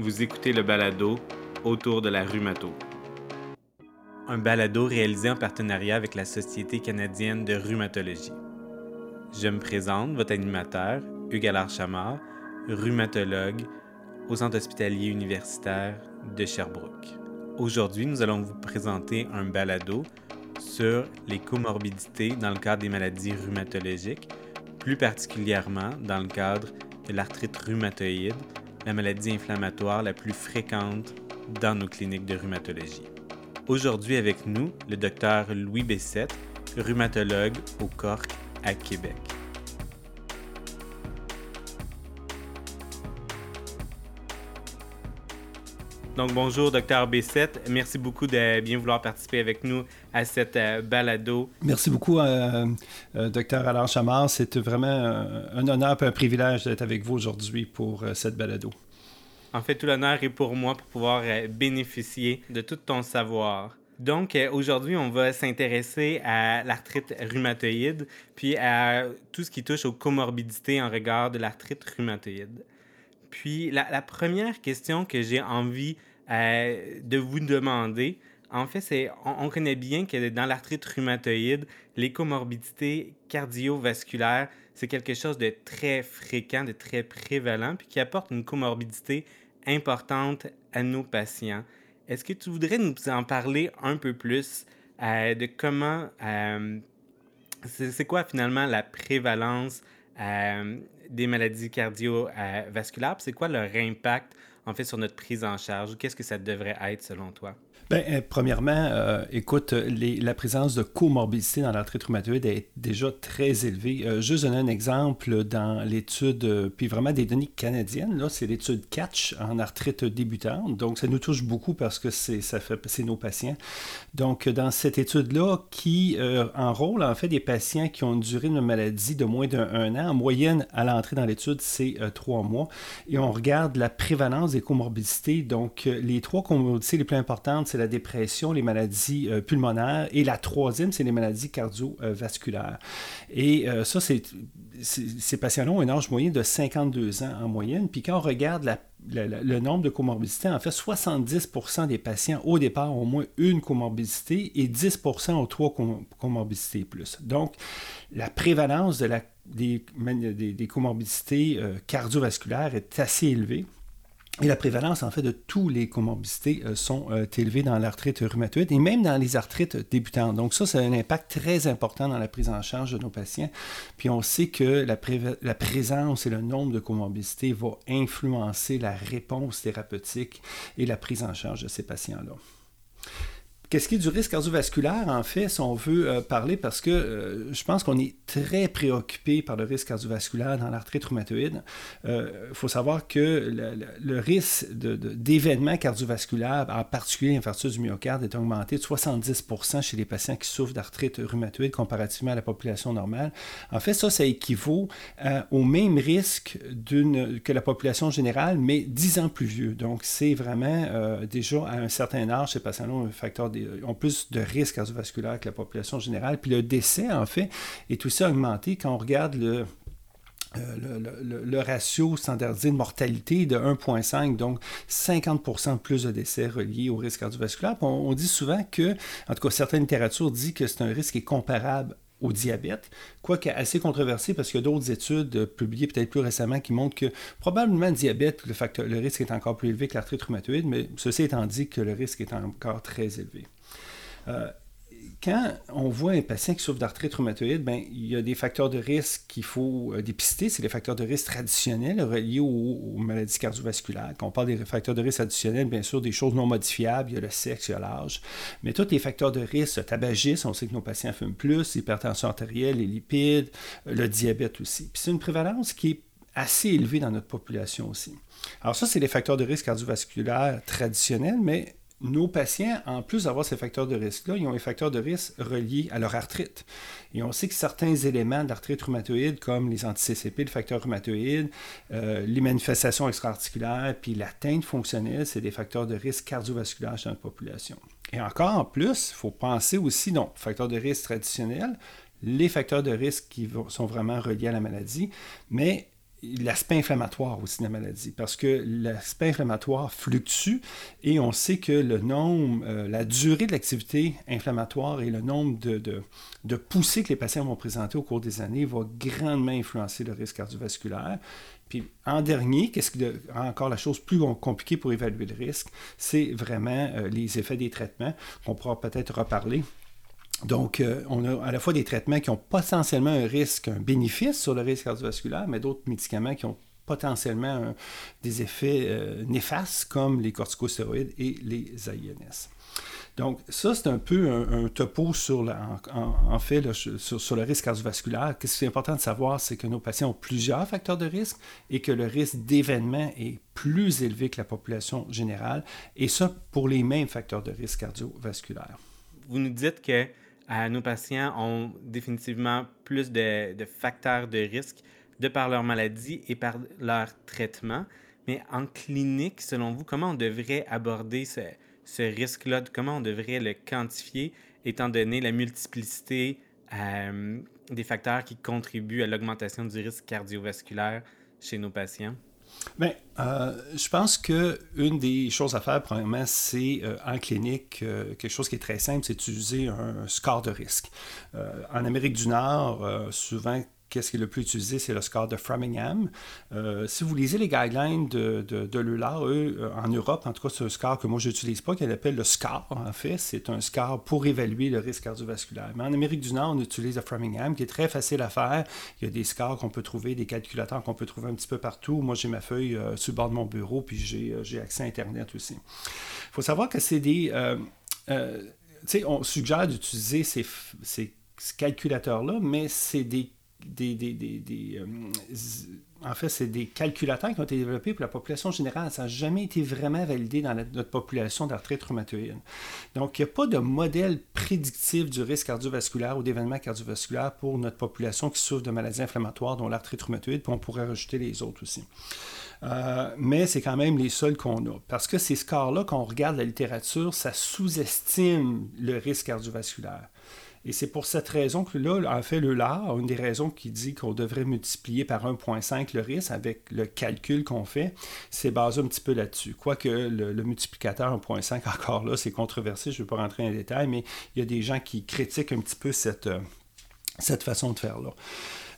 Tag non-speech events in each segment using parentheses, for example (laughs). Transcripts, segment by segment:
Vous écoutez le balado Autour de la rhumato. Un balado réalisé en partenariat avec la Société canadienne de rhumatologie. Je me présente, votre animateur, Hugues Allard rhumatologue au Centre hospitalier universitaire de Sherbrooke. Aujourd'hui, nous allons vous présenter un balado sur les comorbidités dans le cadre des maladies rhumatologiques, plus particulièrement dans le cadre de l'arthrite rhumatoïde, la maladie inflammatoire la plus fréquente dans nos cliniques de rhumatologie. Aujourd'hui avec nous, le docteur Louis Bessette, rhumatologue au Cork à Québec. Donc bonjour docteur Bessette, merci beaucoup de bien vouloir participer avec nous à cette euh, balado. Merci beaucoup euh, euh, docteur Alain Chamard, c'est vraiment un honneur et un privilège d'être avec vous aujourd'hui pour cette balado. En fait, tout l'honneur est pour moi pour pouvoir bénéficier de tout ton savoir. Donc, aujourd'hui, on va s'intéresser à l'arthrite rhumatoïde, puis à tout ce qui touche aux comorbidités en regard de l'arthrite rhumatoïde. Puis, la, la, première question que j'ai envie euh, de vous demander. En fait, c'est, on, connaît bien que dans l'arthrite rhumatoïde, les comorbidités cardiovasculaires, c'est quelque chose de très fréquent, de très prévalent, puis qui apporte une comorbidité importante à nos patients. Est-ce que tu voudrais nous en parler un peu plus euh, de comment, euh, c'est, quoi finalement la prévalence des maladies cardiovasculaires, c'est quoi leur impact en fait sur notre prise en charge? Qu'est-ce que ça devrait être selon toi? Bien, euh, premièrement, euh, écoute, la présence de comorbidité dans l'arthrite rhumatoïde est déjà très élevée. Euh, juste donner un exemple dans l'étude, puis vraiment des données canadiennes, là, c'est l'étude CATCH en arthrite débutante. Donc, ça nous touche beaucoup parce que c'est, ça fait, c'est nos patients. Donc, dans cette étude-là, qui enrôle en fait des patients qui ont une durée de maladie de moins d'un an, en moyenne à l'entrée dans l'étude, c'est trois mois. Et on regarde la prévalence des comorbidités. Donc, les trois comorbidités les plus importantes, c'est la dépression, les maladies euh, pulmonaires. Et la troisième, c'est les maladies cardiovasculaires. Et euh, ça, c'est, ces patients-là ont un âge moyen de 52 ans en moyenne. Puis quand on regarde le nombre de comorbidités, en fait, 70% des patients au départ ont au moins une comorbidité et 10% ont trois comorbidités plus. Donc, la prévalence des, des, comorbidités euh, cardiovasculaires est assez élevée. Et la prévalence, en fait, de tous les comorbidités euh, sont euh, élevées dans l'arthrite rhumatoïde et même dans les arthrites débutantes. Donc ça, c'est un impact très important dans la prise en charge de nos patients. Puis on sait que la, présence et le nombre de comorbidités va influencer la réponse thérapeutique et la prise en charge de ces patients-là. Qu'est-ce qui est du risque cardiovasculaire, en fait, si on veut euh, parler, parce que euh, je pense qu'on est très préoccupé par le risque cardiovasculaire dans l'arthrite rhumatoïde. Il euh, faut savoir que le, risque d'événements cardiovasculaires, en particulier l'infarctus du myocarde, est augmenté de 70% chez les patients qui souffrent d'arthrite rhumatoïde comparativement à la population normale. En fait, ça, ça équivaut au même risque que la population générale, mais 10 ans plus vieux. Donc, c'est vraiment déjà à un certain âge, ces patients-là ont un facteur ont plus de risques cardiovasculaires que la population générale. Puis le décès, en fait, est aussi augmenté quand on regarde le, euh, ratio standardisé de mortalité de 1,5, donc 50% plus de décès reliés au risque cardiovasculaire. On, dit souvent que, en tout cas, certaines littératures disent que c'est un risque qui est comparable au diabète, quoique assez controversé parce qu'il y a d'autres études publiées peut-être plus récemment qui montrent que probablement le diabète, le, facteur, le risque est encore plus élevé que l'arthrite rhumatoïde, mais ceci étant dit que le risque est encore très élevé. Euh, quand on voit un patient qui souffre d'arthrite rhumatoïde, ben, il y a des facteurs de risque qu'il faut euh, dépister. C'est les facteurs de risque traditionnels reliés aux, maladies cardiovasculaires. Quand on parle des facteurs de risque additionnels, bien sûr, des choses non modifiables, il y a le sexe, il y a l'âge. Mais tous les facteurs de risque, le tabagisme, on sait que nos patients fument plus, l'hypertension artérielle, les lipides, le diabète aussi. Puis c'est une prévalence qui est assez élevée dans notre population aussi. Alors ça, c'est les facteurs de risque cardiovasculaires traditionnels, mais nos patients, en plus d'avoir ces facteurs de risque-là, ils ont des facteurs de risque reliés à leur arthrite. Et on sait que certains éléments de l'arthrite rhumatoïde, comme les anti-CCP, le facteur rhumatoïde, euh, les manifestations extra-articulaires, puis l'atteinte fonctionnelle, c'est des facteurs de risque cardiovasculaire dans notre population. Et encore en plus, il faut penser aussi, donc, facteurs de risque traditionnels, les facteurs de risque qui sont vraiment reliés à la maladie, mais l'aspect inflammatoire aussi de la maladie, parce que l'aspect inflammatoire fluctue et on sait que le nombre, euh, la durée de l'activité inflammatoire et le nombre de, de, poussées que les patients vont présenter au cours des années va grandement influencer le risque cardiovasculaire. Puis en dernier, qu'est-ce qui encore la chose plus compliquée pour évaluer le risque, c'est vraiment euh, les effets des traitements qu'on pourra peut-être reparler donc, euh, on a à la fois des traitements qui ont potentiellement un risque, un bénéfice sur le risque cardiovasculaire, mais d'autres médicaments qui ont potentiellement des effets euh, néfastes, comme les corticostéroïdes et les AINS. Donc, ça, c'est un peu un, topo sur, en, fait, sur, le risque cardiovasculaire. Ce qui est important de savoir, c'est que nos patients ont plusieurs facteurs de risque et que le risque d'événement est plus élevé que la population générale, et ça pour les mêmes facteurs de risque cardiovasculaire. Vous nous dites que nos patients ont définitivement plus de, facteurs de risque de par leur maladie et par leur traitement. Mais en clinique, selon vous, comment on devrait aborder ce, risque-là? Comment on devrait le quantifier étant donné la multiplicité euh, des facteurs qui contribuent à l'augmentation du risque cardiovasculaire chez nos patients? Bien, euh, je pense qu'une des choses à faire, premièrement, c'est euh, en clinique, euh, quelque chose qui est très simple, c'est d'utiliser un score de risque. en Amérique du Nord, souvent, qu'est-ce qui est le plus utilisé, c'est le score de Framingham. Euh, si vous lisez les guidelines de, de, eux, euh, en Europe, en tout cas, c'est un score que moi, je n'utilise pas, qu'elle appelle le SCAR, en fait. C'est un score pour évaluer le risque cardiovasculaire. Mais en Amérique du Nord, on utilise le Framingham, qui est très facile à faire. Il y a des scores qu'on peut trouver, des calculateurs qu'on peut trouver un petit peu partout. Moi, j'ai ma feuille euh, sur le bord de mon bureau, puis j'ai accès à Internet aussi. Il faut savoir que c'est des... tu sais, on suggère d'utiliser ces, ces calculateurs-là, mais c'est des euh, en fait, c'est des calculateurs qui ont été développés pour la population générale. Ça n'a jamais été vraiment validé dans notre population d'arthrite rhumatoïde. Donc, il n'y a pas de modèle prédictif du risque cardiovasculaire ou d'événements cardiovasculaires pour notre population qui souffre de maladies inflammatoires, dont l'arthrite rhumatoïde, puis on pourrait rajouter les autres aussi. Euh, mais c'est quand même les seuls qu'on a. Parce que ces scores-là, quand on regarde la littérature, ça sous-estime le risque cardiovasculaire. Et c'est pour cette raison que là, en fait, le LAR, une des raisons qui dit qu'on devrait multiplier par 1,5 le risque avec le calcul qu'on fait, c'est basé un petit peu là-dessus. Quoique le, le multiplicateur 1,5, (laughs) encore là, c'est controversé, je ne vais pas rentrer dans les détails, mais il y a des gens qui critiquent un petit peu cette, euh, cette façon de faire-là.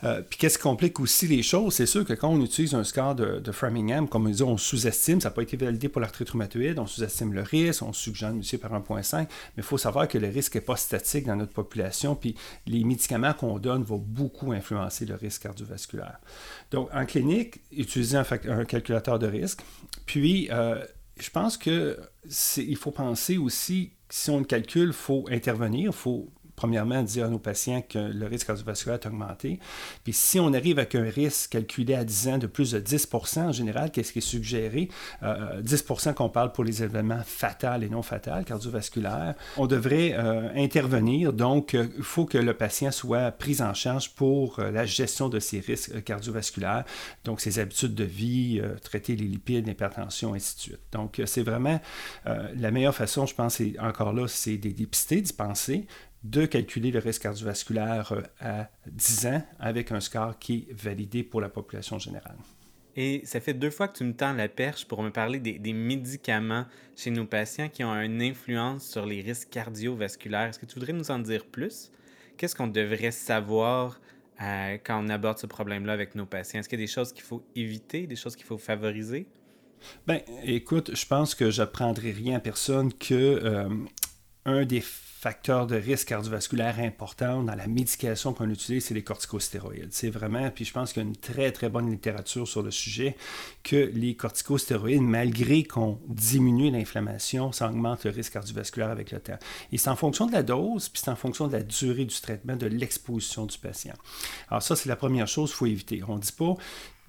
Euh, puis qu'est-ce qui complique aussi les choses, c'est sûr que quand on utilise un score de, Framingham, comme on dit, on sous-estime, ça n'a pas été validé pour l'arthrite rhumatoïde, on sous-estime le risque, on suggère de par 1,5, mais il faut savoir que le risque n'est pas statique dans notre population, puis les médicaments qu'on donne vont beaucoup influencer le risque cardiovasculaire. Donc en clinique, utiliser un, calculateur de risque, puis euh, je pense qu'il faut penser aussi, si on le calcule, il faut intervenir, il faut premièrement, dire à nos patients que le risque cardiovasculaire est augmenté. Puis si on arrive avec un risque calculé à 10 ans de plus de 10% en général, qu'est-ce qui est suggéré? 10% euh, qu'on parle pour les événements fatals et non fatals, cardiovasculaires, on devrait euh, intervenir. Donc, euh, il faut que le patient soit pris en charge pour la gestion de ses risques cardiovasculaires, donc ses habitudes de vie, traiter les lipides, l'hypertension, ainsi de suite. Donc, c'est vraiment la meilleure façon, je pense, encore là, c'est de dépister, d'y penser, de calculer le risque cardiovasculaire euh, à 10 ans avec un score qui est validé pour la population générale. Et ça fait deux fois que tu me tends la perche pour me parler des, médicaments chez nos patients qui ont une influence sur les risques cardiovasculaires. Est-ce que tu voudrais nous en dire plus? Qu'est-ce qu'on devrait savoir euh, quand on aborde ce problème-là avec nos patients? Est-ce qu'il y a des choses qu'il faut éviter, des choses qu'il faut favoriser? Ben, écoute, je pense que j'apprendrai rien à personne que euh, un des facteur de risque cardiovasculaire important dans la médication qu'on utilise, c'est les corticostéroïdes. C'est vraiment, puis je pense qu'il y a une très très bonne littérature sur le sujet, que les corticostéroïdes, malgré qu'on diminue l'inflammation, ça augmente le risque cardiovasculaire avec le temps. Et c'est en fonction de la dose, puis c'est en fonction de la durée du traitement, de l'exposition du patient. Alors ça, c'est la première chose qu'il faut éviter. On ne dit pas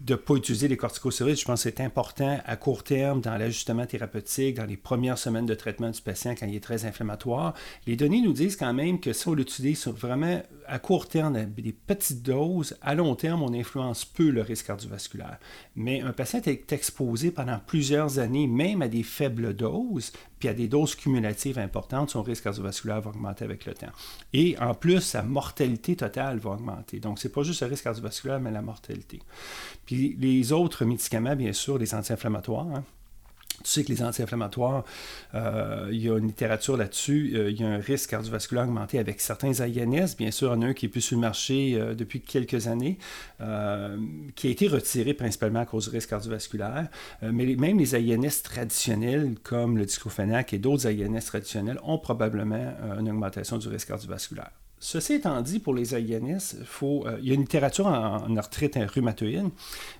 de ne pas utiliser les corticostéroïdes, je pense que c'est important à court terme dans l'ajustement thérapeutique, dans les premières semaines de traitement du patient quand il est très inflammatoire. Les données nous disent quand même que si on l'utilise vraiment à court terme, des petites doses, à long terme, on influence peu le risque cardiovasculaire. Mais un patient est exposé pendant plusieurs années, même à des faibles doses, puis à des doses cumulatives importantes, son risque cardiovasculaire va augmenter avec le temps. Et en plus, sa mortalité totale va augmenter. Donc, ce n'est pas juste le risque cardiovasculaire, mais la mortalité. Puis les autres médicaments, bien sûr, les anti-inflammatoires, hein, tu sais que les anti-inflammatoires, euh, il y a une littérature là-dessus, euh, il y a un risque cardiovasculaire augmenté avec certains AINS. Bien sûr, il y en a un qui est plus sur le marché euh, depuis quelques années, qui a été retiré principalement à cause du risque cardiovasculaire. mais même les AINS traditionnels, comme le diclofenac et d'autres AINS traditionnels, ont probablement une augmentation du risque cardiovasculaire. Ceci étant dit, pour les AINS, faut, il y a une littérature en, en arthrite rhumatoïde,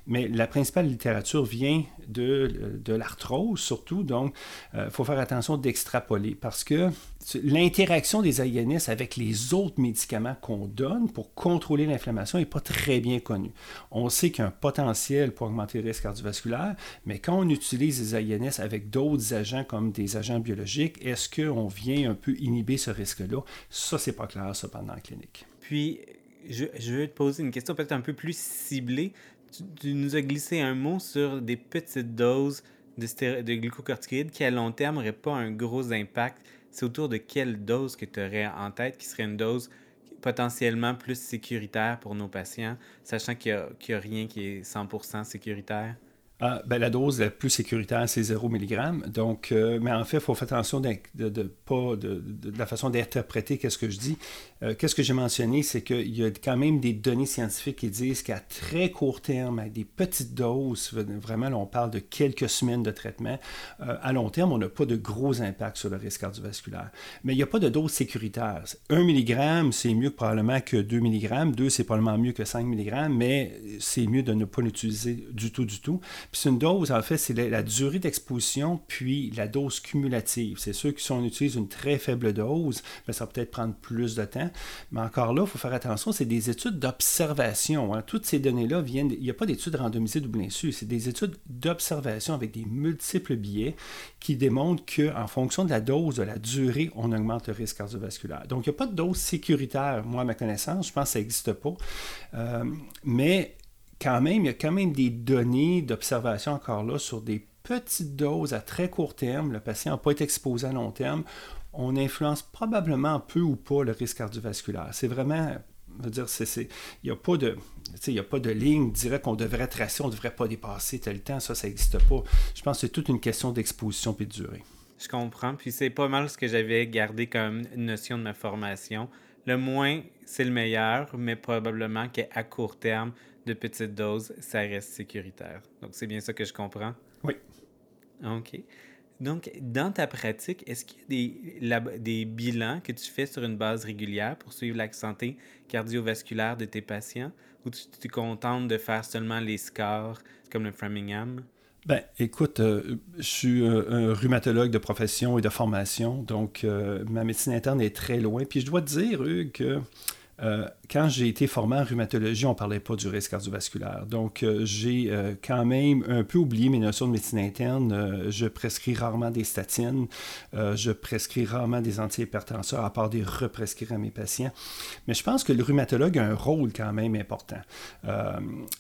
mais la principale littérature vient de, de l'arthrose surtout, donc il euh, faut faire attention d'extrapoler parce que l'interaction des AINS avec les autres médicaments qu'on donne pour contrôler l'inflammation n'est pas très bien connue. On sait qu'il y a un potentiel pour augmenter le risque cardiovasculaire, mais quand on utilise les AINS avec d'autres agents comme des agents biologiques, est-ce qu'on vient un peu inhiber ce risque-là? Ça, c'est pas clair, cependant, en clinique. Puis, je, je vais te poser une question peut-être un peu plus ciblée tu, nous as glissé un mot sur des petites doses de, de glucocorticoïdes qui, à long terme, n'auraient pas un gros impact. C'est autour de quelle dose que tu aurais en tête qui serait une dose potentiellement plus sécuritaire pour nos patients, sachant qu'il n'y a, rien qui est 100% sécuritaire? Ah, ben, la dose la plus sécuritaire, c'est 0 mg. Donc, euh, mais en fait, il faut faire attention de, pas de, la façon d'interpréter qu'est-ce que je dis. Euh, qu'est-ce que j'ai mentionné, c'est qu'il y a quand même des données scientifiques qui disent qu'à très court terme, avec des petites doses, vraiment, on parle de quelques semaines de traitement, euh, à long terme, on n'a pas de gros impact sur le risque cardiovasculaire. Mais il n'y a pas de dose sécuritaire. 1 mg, c'est mieux probablement que 2 mg. 2, c'est probablement mieux que 5 mg, mais c'est mieux de ne pas l'utiliser du tout, du tout. Puis c'est une dose, en fait, c'est la, durée d'exposition, puis la dose cumulative. C'est sûr que si on utilise une très faible dose, ben, ça va peut-être prendre plus de temps. Mais encore là, il faut faire attention, c'est des études d'observation. Hein. Toutes ces données-là viennent, il n'y a pas d'études randomisées double insu, c'est des études d'observation avec des multiples biais qui démontrent qu'en fonction de la dose, de la durée, on augmente le risque cardiovasculaire. Donc, il n'y a pas de dose sécuritaire, moi, à ma connaissance, je pense que ça n'existe pas. Euh, mais quand même, il y a quand même des données d'observation encore là sur des petites doses à très court terme. Le patient n'a pas été exposé à long terme. On influence probablement peu ou pas le risque cardiovasculaire. C'est vraiment, dire, il n'y a pas de, a pas de ligne directe qu'on devrait tracer, on ne devrait pas dépasser tel temps. Ça, ça n'existe pas. Je pense que c'est toute une question d'exposition et de durée. Je comprends. Puis c'est pas mal ce que j'avais gardé comme notion de ma formation. Le moins, c'est le meilleur, mais probablement qu'à court terme, de petites doses, ça reste sécuritaire. Donc, c'est bien ça que je comprends? Oui. OK. Donc, dans ta pratique, est-ce qu'il y a des, des bilans que tu fais sur une base régulière pour suivre la santé cardiovasculaire de tes patients? Ou tu te contentes de faire seulement les scores comme le Framingham? Ben, écoute, euh, je suis un, rhumatologue de profession et de formation, donc euh, ma médecine interne est très loin. Puis je dois te dire, Hugues, que euh, quand j'ai été formé en rhumatologie, on ne parlait pas du risque cardiovasculaire. Donc, euh, j'ai euh, quand même un peu oublié mes notions de médecine interne. je prescris rarement des statines. je prescris rarement des antihypertenseurs, à part des represcrire à mes patients. Mais je pense que le rhumatologue a un rôle quand même important.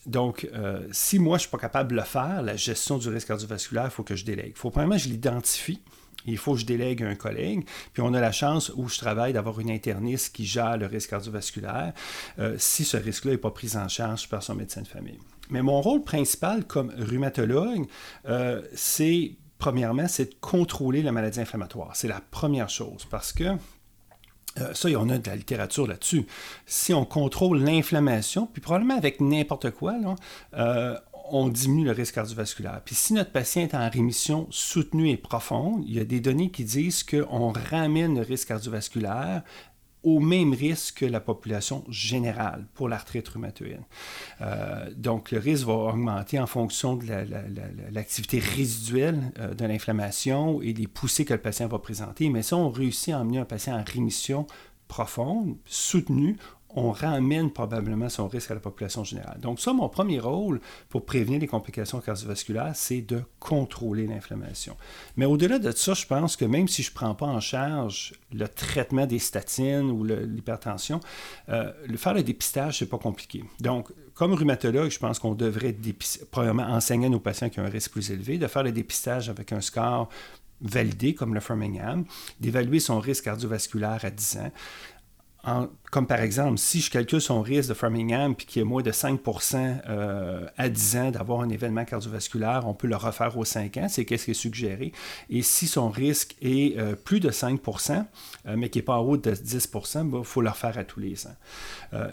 donc, si moi, je ne suis pas capable de le faire, la gestion du risque cardiovasculaire, il faut que je délègue. Il faut premièrement que je l'identifie il faut que je délègue un collègue. Puis on a la chance où je travaille d'avoir une interniste qui gère le risque cardiovasculaire euh, si ce risque-là n'est pas pris en charge par son médecin de famille. Mais mon rôle principal comme rhumatologue, euh, c'est premièrement, c'est de contrôler la maladie inflammatoire. C'est la première chose parce que euh, ça, on a de la littérature là-dessus. Si on contrôle l'inflammation, puis probablement avec n'importe quoi, là, on diminue le risque cardiovasculaire. Puis si notre patient est en rémission soutenue et profonde, il y a des données qui disent qu'on ramène le risque cardiovasculaire au même risque que la population générale pour l'arthrite rhumatoïde. Euh, donc, le risque va augmenter en fonction de l'activité résiduelle euh, de l'inflammation et des poussées que le patient va présenter. Mais si on réussit à emmener un patient en rémission profonde, soutenue, on ramène probablement son risque à la population générale. Donc ça, mon premier rôle pour prévenir les complications cardiovasculaires, c'est de contrôler l'inflammation. Mais au-delà de ça, je pense que même si je ne prends pas en charge le traitement des statines ou l'hypertension, euh, le faire le dépistage, c'est pas compliqué. Donc, comme rhumatologue, je pense qu'on devrait, premièrement, enseigner à nos patients qui ont un risque plus élevé, de faire le dépistage avec un score validé, comme le Framingham, d'évaluer son risque cardiovasculaire à 10 ans comme par exemple, si je calcule son risque de Framingham puis qu'il a moins de 5% euh, à 10 ans d'avoir un événement cardiovasculaire, on peut le refaire aux 5 ans, c'est ce qui est suggéré. Et si son risque est euh, plus de 5% euh, mais qui n'est pas en haut de 10% il ben, faut le refaire à tous les ans.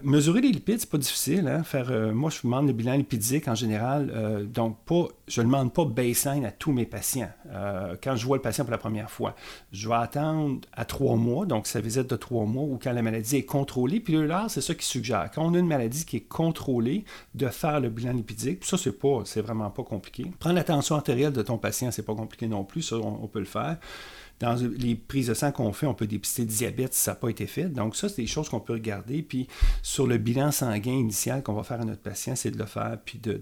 mesurer les lipides, c'est pas difficile. Hein? Faire, moi, je demande le bilan lipidique en général. donc, pas, je ne demande pas baseline à tous mes patients. quand je vois le patient pour la première fois, je vais attendre à 3 mois, donc sa visite de 3 mois, ou quand la maladie est contrôlée. Puis là, c'est ça qui suggère. Quand on a une maladie qui est contrôlée, de faire le bilan lipidique. Puis ça, c'est pas, c'est vraiment pas compliqué. Prendre la tension artérielle de ton patient, c'est pas compliqué non plus. Ça, on, peut le faire. Dans les prises de sang qu'on fait, on peut dépister le diabète si ça n'a pas été fait. Donc, ça, c'est des choses qu'on peut regarder. Puis, sur le bilan sanguin initial qu'on va faire à notre patient, c'est de le faire, puis de,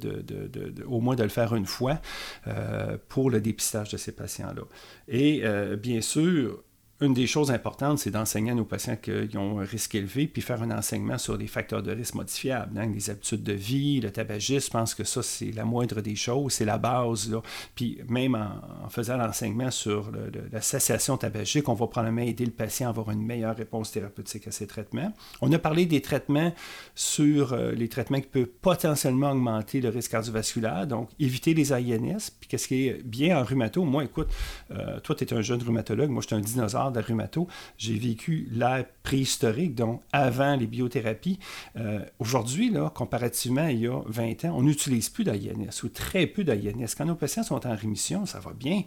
au moins de le faire une fois euh, pour le dépistage de ces patients-là. Et euh, bien sûr, une des choses importantes, c'est d'enseigner à nos patients qui ont un risque élevé, puis faire un enseignement sur les facteurs de risque modifiables, hein, les habitudes de vie, le tabagisme. Je pense que ça, c'est la moindre des choses, c'est la base. Là. Puis même en, faisant l'enseignement sur la cessation tabagique, on va probablement aider le patient à avoir une meilleure réponse thérapeutique à ces traitements. On a parlé des traitements sur euh, les traitements qui peuvent potentiellement augmenter le risque cardiovasculaire, donc éviter les AINS. Puis qu'est-ce qui est bien en rhumato? Moi, écoute, euh, toi, tu es un jeune rhumatologue, moi, je suis un dinosaure j'ai vécu l'ère préhistorique, donc avant les biothérapies. Euh, aujourd'hui, comparativement il y a 20 ans, on n'utilise plus d'AINS ou très peu d'AINS. Quand nos patients sont en rémission, ça va bien.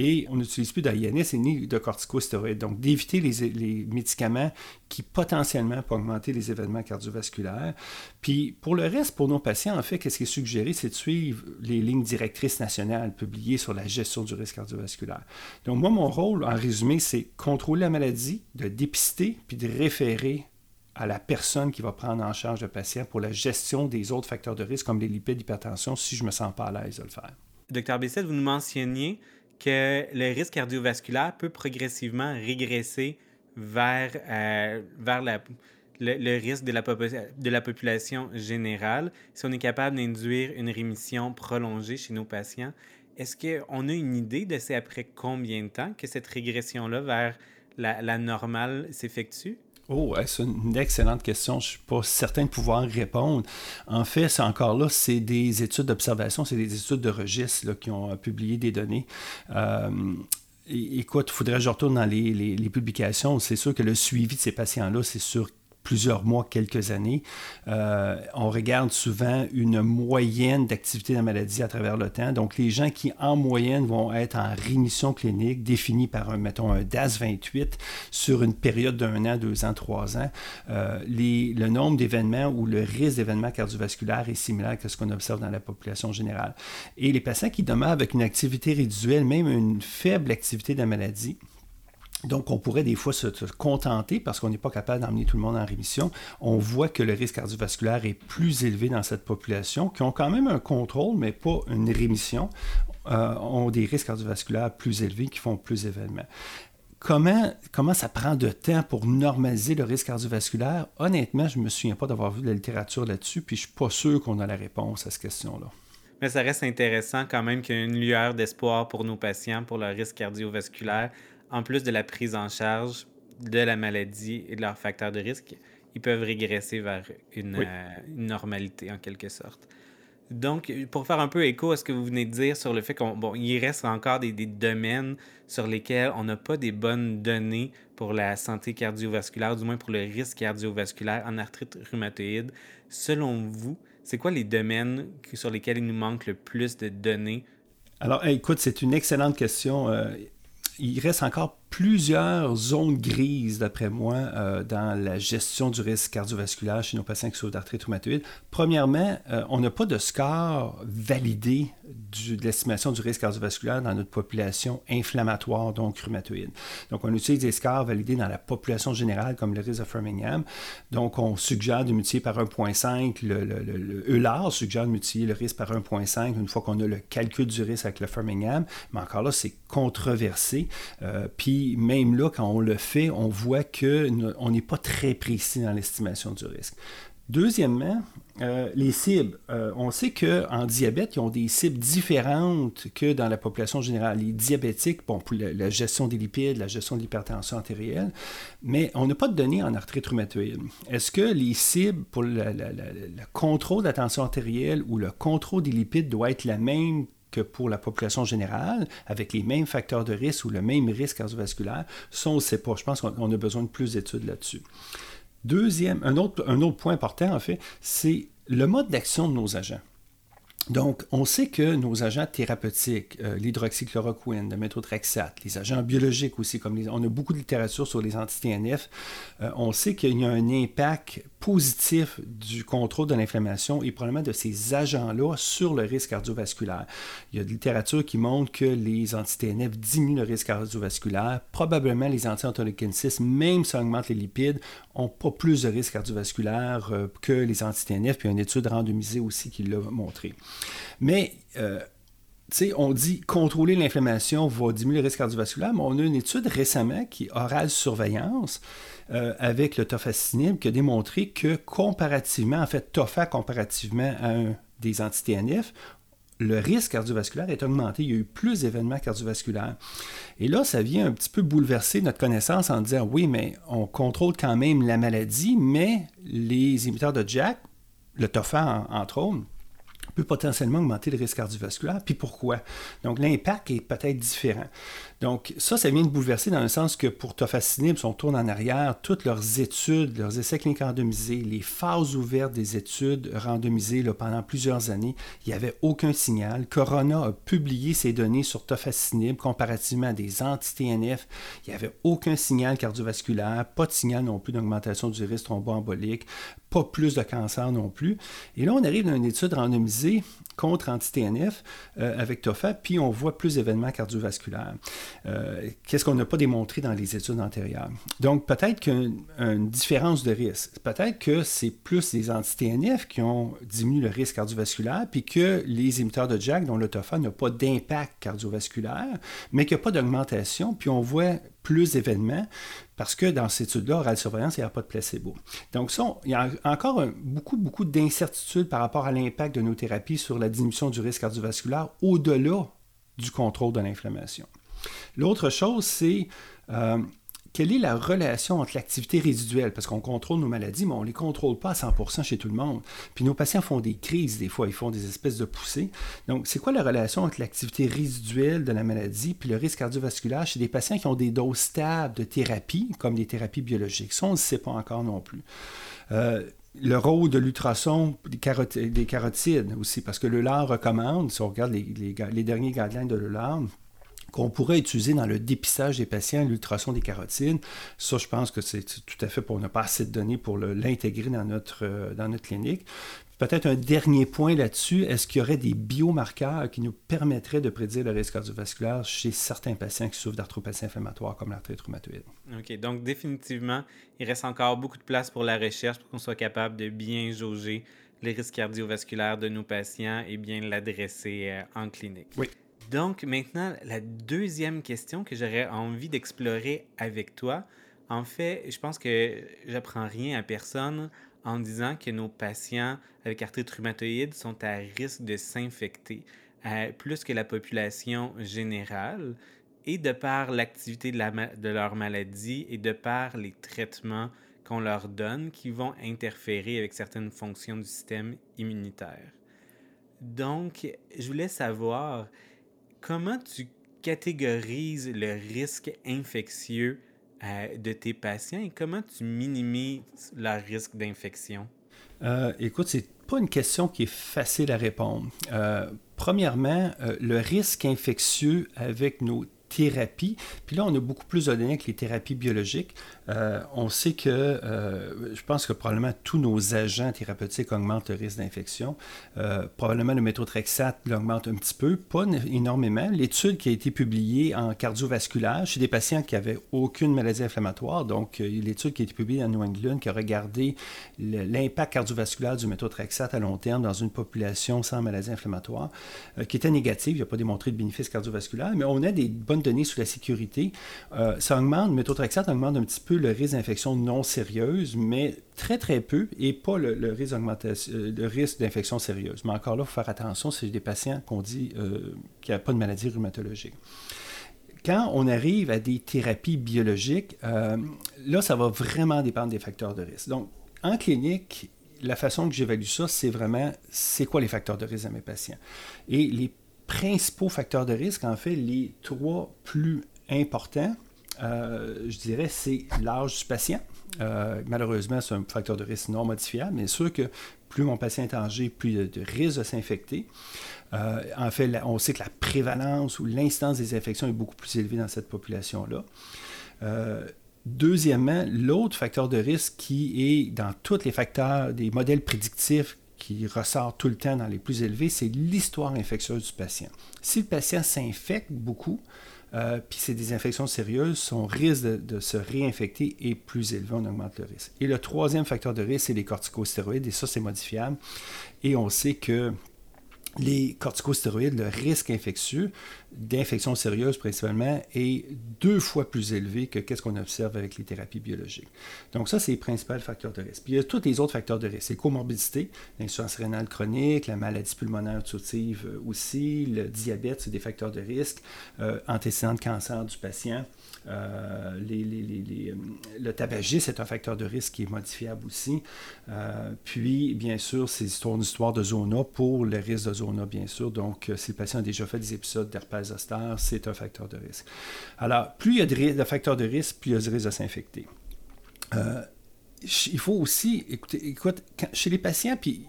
Et on n'utilise plus d'AINS et ni de corticostéroïdes. Donc, d'éviter les, médicaments qui potentiellement peuvent augmenter les événements cardiovasculaires. Puis, pour le reste, pour nos patients, en fait, qu'est-ce qui est suggéré, c'est de suivre les lignes directrices nationales publiées sur la gestion du risque cardiovasculaire. Donc, moi, mon rôle, en résumé, c'est contrôler la maladie, de dépister, puis de référer à la personne qui va prendre en charge le patient pour la gestion des autres facteurs de risque comme les lipides, l'hypertension, si je ne me sens pas à l'aise de le faire. Docteur Bessette, vous nous mentionniez que le risque cardiovasculaire peut progressivement régresser vers, euh, vers la, le, risque de la, de la population générale si on est capable d'induire une rémission prolongée chez nos patients. Est-ce qu'on a une idée de c'est après combien de temps que cette régression-là vers la, la normale s'effectue? Oh, c'est une excellente question. Je ne suis pas certain de pouvoir répondre. En fait, c'est encore là, c'est des études d'observation, c'est des études de registre qui ont euh, publié des données. Euh, écoute, il faudrait que je retourne dans les, les publications. C'est sûr que le suivi de ces patients-là, c'est sûr plusieurs mois, quelques années. Euh, on regarde souvent une moyenne d'activité de la maladie à travers le temps. Donc, les gens qui, en moyenne, vont être en rémission clinique, définie par, un, mettons, un DAS-28 sur une période d'un an, deux ans, trois ans, euh, le nombre d'événements ou le risque d'événements cardiovasculaires est similaire à ce qu'on observe dans la population générale. Et les patients qui demeurent avec une activité résiduelle, même une faible activité de la maladie, donc, on pourrait des fois se, contenter, parce qu'on n'est pas capable d'emmener tout le monde en rémission. On voit que le risque cardiovasculaire est plus élevé dans cette population, qui ont quand même un contrôle, mais pas une rémission, euh, ont des risques cardiovasculaires plus élevés, qui font plus d'événements. Comment, comment ça prend de temps pour normaliser le risque cardiovasculaire? Honnêtement, je ne me souviens pas d'avoir vu de la littérature là-dessus, puis je ne suis pas sûr qu'on a la réponse à cette question-là. Mais ça reste intéressant quand même qu'il y ait une lueur d'espoir pour nos patients pour le risque cardiovasculaire en plus de la prise en charge de la maladie et de leurs facteurs de risque, ils peuvent régresser vers une, euh, normalité en quelque sorte. Donc, pour faire un peu écho à ce que vous venez de dire sur le fait qu'il bon, reste encore des, domaines sur lesquels on n'a pas des bonnes données pour la santé cardiovasculaire, du moins pour le risque cardiovasculaire en arthrite rhumatoïde. Selon vous, c'est quoi les domaines sur lesquels il nous manque le plus de données? Alors, écoute, c'est une excellente question. Euh, il reste encore plusieurs zones grises, d'après moi, euh, dans la gestion du risque cardiovasculaire chez nos patients qui souffrent d'arthrite rhumatoïde. Premièrement, euh, on n'a pas de score validé de l'estimation du risque cardiovasculaire dans notre population inflammatoire, donc rhumatoïde. Donc, on utilise des scores validés dans la population générale, comme le risque de Framingham. Donc, on suggère de multiplier par 1,5. Le, le, ELAR suggère de multiplier le risque par 1,5 une fois qu'on a le calcul du risque avec le Framingham. Mais encore là, c'est controversé. Euh, puis, même là, quand on le fait, on voit qu'on n'est pas très précis dans l'estimation du risque. Deuxièmement, euh, les cibles. Euh, on sait qu'en diabète, ils ont des cibles différentes que dans la population générale. Les diabétiques, bon, pour la, gestion des lipides, la gestion de l'hypertension artérielle, mais on n'a pas de données en arthrite rhumatoïde. Est-ce que les cibles pour le, contrôle de la tension artérielle ou le contrôle des lipides doit être la même que pour la population générale, avec les mêmes facteurs de risque ou le même risque cardiovasculaire, ça, on ne sait pas. Je pense qu'on a besoin de plus d'études là-dessus. Deuxième, un autre, un autre point important, en fait, c'est le mode d'action de nos agents. Donc, on sait que nos agents thérapeutiques, euh, l'hydroxychloroquine, le méthotrexate, les agents biologiques aussi, comme on a beaucoup de littérature sur les anti-TNF, euh, on sait qu'il y a un impact positif du contrôle de l'inflammation et probablement de ces agents-là sur le risque cardiovasculaire. Il y a de littérature qui montre que les anti-TNF diminuent le risque cardiovasculaire. Probablement les anti-interleukin 6, même si ça augmente les lipides, n'ont pas plus de risque cardiovasculaire euh, que les anti-TNF. Puis il y a une étude randomisée aussi qui l'a montré. Mais euh, sais, on dit contrôler l'inflammation va diminuer le risque cardiovasculaire, mais on a une étude récemment qui orale surveillance euh, avec le tofacitinib qui a démontré que comparativement, en fait, tofa comparativement à un des anti-TNF, le risque cardiovasculaire est augmenté. Il y a eu plus d'événements cardiovasculaires. Et là, ça vient un petit peu bouleverser notre connaissance en disant oui, mais on contrôle quand même la maladie, mais les imiteurs de Jack, le tofa entre autres, potentiellement augmenter le risque cardiovasculaire. Puis pourquoi? Donc l'impact est peut-être différent. Donc, ça, ça vient de bouleverser dans le sens que pour tofacitinib, si on tourne en arrière, toutes leurs études, leurs essais cliniques randomisés, les phases ouvertes des études randomisées pendant plusieurs années, il n'y avait aucun signal. Corona a publié ces données sur tofacitinib comparativement à des anti-TNF. Il n'y avait aucun signal cardiovasculaire, pas de signal non plus d'augmentation du risque thromboembolique, pas plus de cancer non plus. Et là, on arrive dans une étude randomisée contre anti-TNF euh, avec TOFA, puis on voit plus d'événements cardiovasculaires. Euh, qu'est-ce qu'on n'a pas démontré dans les études antérieures? Donc, peut-être qu'une différence de risque. Peut-être que c'est plus les anti-TNF qui ont diminué le risque cardiovasculaire, puis que les imiteurs de Jack, dont le TOFA n'a pas d'impact cardiovasculaire, mais qu'il n'y a pas d'augmentation, puis on voit plus d'événements, parce que dans cette étude-là, oral surveillance, il n'y a pas de placebo. Donc, ça, il y a encore beaucoup, beaucoup d'incertitudes par rapport à l'impact de nos thérapies sur la diminution du risque cardiovasculaire au-delà du contrôle de l'inflammation. L'autre chose, c'est euh, quelle est la relation entre l'activité résiduelle, parce qu'on contrôle nos maladies, mais on ne les contrôle pas à 100% chez tout le monde. Puis nos patients font des crises, des fois, ils font des espèces de poussées. Donc, c'est quoi la relation entre l'activité résiduelle de la maladie puis le risque cardiovasculaire chez des patients qui ont des doses stables de thérapie, comme les thérapies biologiques? Ça, on ne sait pas encore non plus. Euh, le rôle de l'ultrason des, carotides aussi, parce que le LAR recommande, si on regarde les, les derniers guidelines de l'ELAR, qu'on pourrait utiliser dans le dépistage des patients, l'ultrason des carotides. Ça, je pense que c'est tout à fait pour ne pas assez de données pour l'intégrer dans notre, euh, dans notre clinique. Peut-être un dernier point là-dessus, est-ce qu'il y aurait des biomarqueurs qui nous permettraient de prédire le risque cardiovasculaire chez certains patients qui souffrent d'arthropathie inflammatoire comme l'arthrite rhumatoïde? OK, donc définitivement, il reste encore beaucoup de place pour la recherche pour qu'on soit capable de bien jauger les risques cardiovasculaires de nos patients et bien l'adresser euh, en clinique. Oui. Donc maintenant, la deuxième question que j'aurais envie d'explorer avec toi, en fait, je pense que j'apprends rien à personne en disant que nos patients avec arthrite rhumatoïde sont à risque de s'infecter plus que la population générale et de par l'activité de leur maladie et de par les traitements qu'on leur donne qui vont interférer avec certaines fonctions du système immunitaire. Donc, je voulais savoir, comment tu catégorises le risque infectieux euh, de tes patients et comment tu minimises leur risque d'infection? Euh, écoute, c'est pas une question qui est facile à répondre. Euh, premièrement, euh, le risque infectieux avec nos thérapies, puis là, on a beaucoup plus de données que les thérapies biologiques. Euh, on sait que, euh, je pense que probablement tous nos agents thérapeutiques augmentent le risque d'infection. Euh, probablement le méthotrexate l'augmente un petit peu, pas énormément. L'étude qui a été publiée en cardiovasculaire chez des patients qui n'avaient aucune maladie inflammatoire, donc l'étude qui a été publiée dans New England qui a regardé l'impact cardiovasculaire du méthotrexate à long terme dans une population sans maladie inflammatoire, qui était négative, il n'a pas démontré de bénéfice cardiovasculaire, mais on a des bonnes données sur la sécurité. Euh, ça augmente, méthotrexate augmente un petit peu le risque d'infection non sérieuse, mais très très peu, et pas le, risque, le risque d'infection sérieuse. Mais encore là, il faut faire attention, c'est des patients qu'on dit qu'il n'y a pas de maladie rhumatologique quand on arrive à des thérapies biologiques, là, ça va vraiment dépendre des facteurs de risque. Donc, en clinique, la façon que j'évalue ça, c'est vraiment c'est quoi les facteurs de risque à mes patients? Et les principaux facteurs de risque, en fait, les trois plus importants, euh, je dirais, c'est l'âge du patient. Euh, malheureusement, c'est un facteur de risque non modifiable, mais sûr que plus mon patient est âgé, plus il a de risque de s'infecter. Euh, en fait, on sait que la prévalence ou l'incidence des infections est beaucoup plus élevée dans cette population-là. Deuxièmement, l'autre facteur de risque qui est dans tous les facteurs des modèles prédictifs qui ressort tout le temps dans les plus élevés, c'est l'histoire infectieuse du patient. Si le patient s'infecte beaucoup, euh, puis c'est des infections sérieuses, son risque de, se réinfecter est plus élevé, on augmente le risque. Et le troisième facteur de risque, c'est les corticostéroïdes, et ça, c'est modifiable. Et on sait que les corticostéroïdes, le risque infectieux, d'infection sérieuse principalement, est deux fois plus élevé que ce qu'on observe avec les thérapies biologiques. Donc ça, c'est les principaux facteurs de risque. Puis il y a tous les autres facteurs de risque. Les comorbidités, l'insuffisance rénale chronique, la maladie pulmonaire obstructive euh, aussi, le diabète, c'est des facteurs de risque, euh, antécédents de cancer du patient. Euh, les, le tabagisme c'est un facteur de risque qui est modifiable aussi. puis, bien sûr, c'est une histoire de zona pour le risque de zona, bien sûr. Donc, si le patient a déjà fait des épisodes d'herpès zoster, c'est un facteur de risque. Alors, plus il y a de, facteurs de risque, plus il y a de risque de s'infecter. Euh, il faut aussi, écoutez, écoute, chez les patients, puis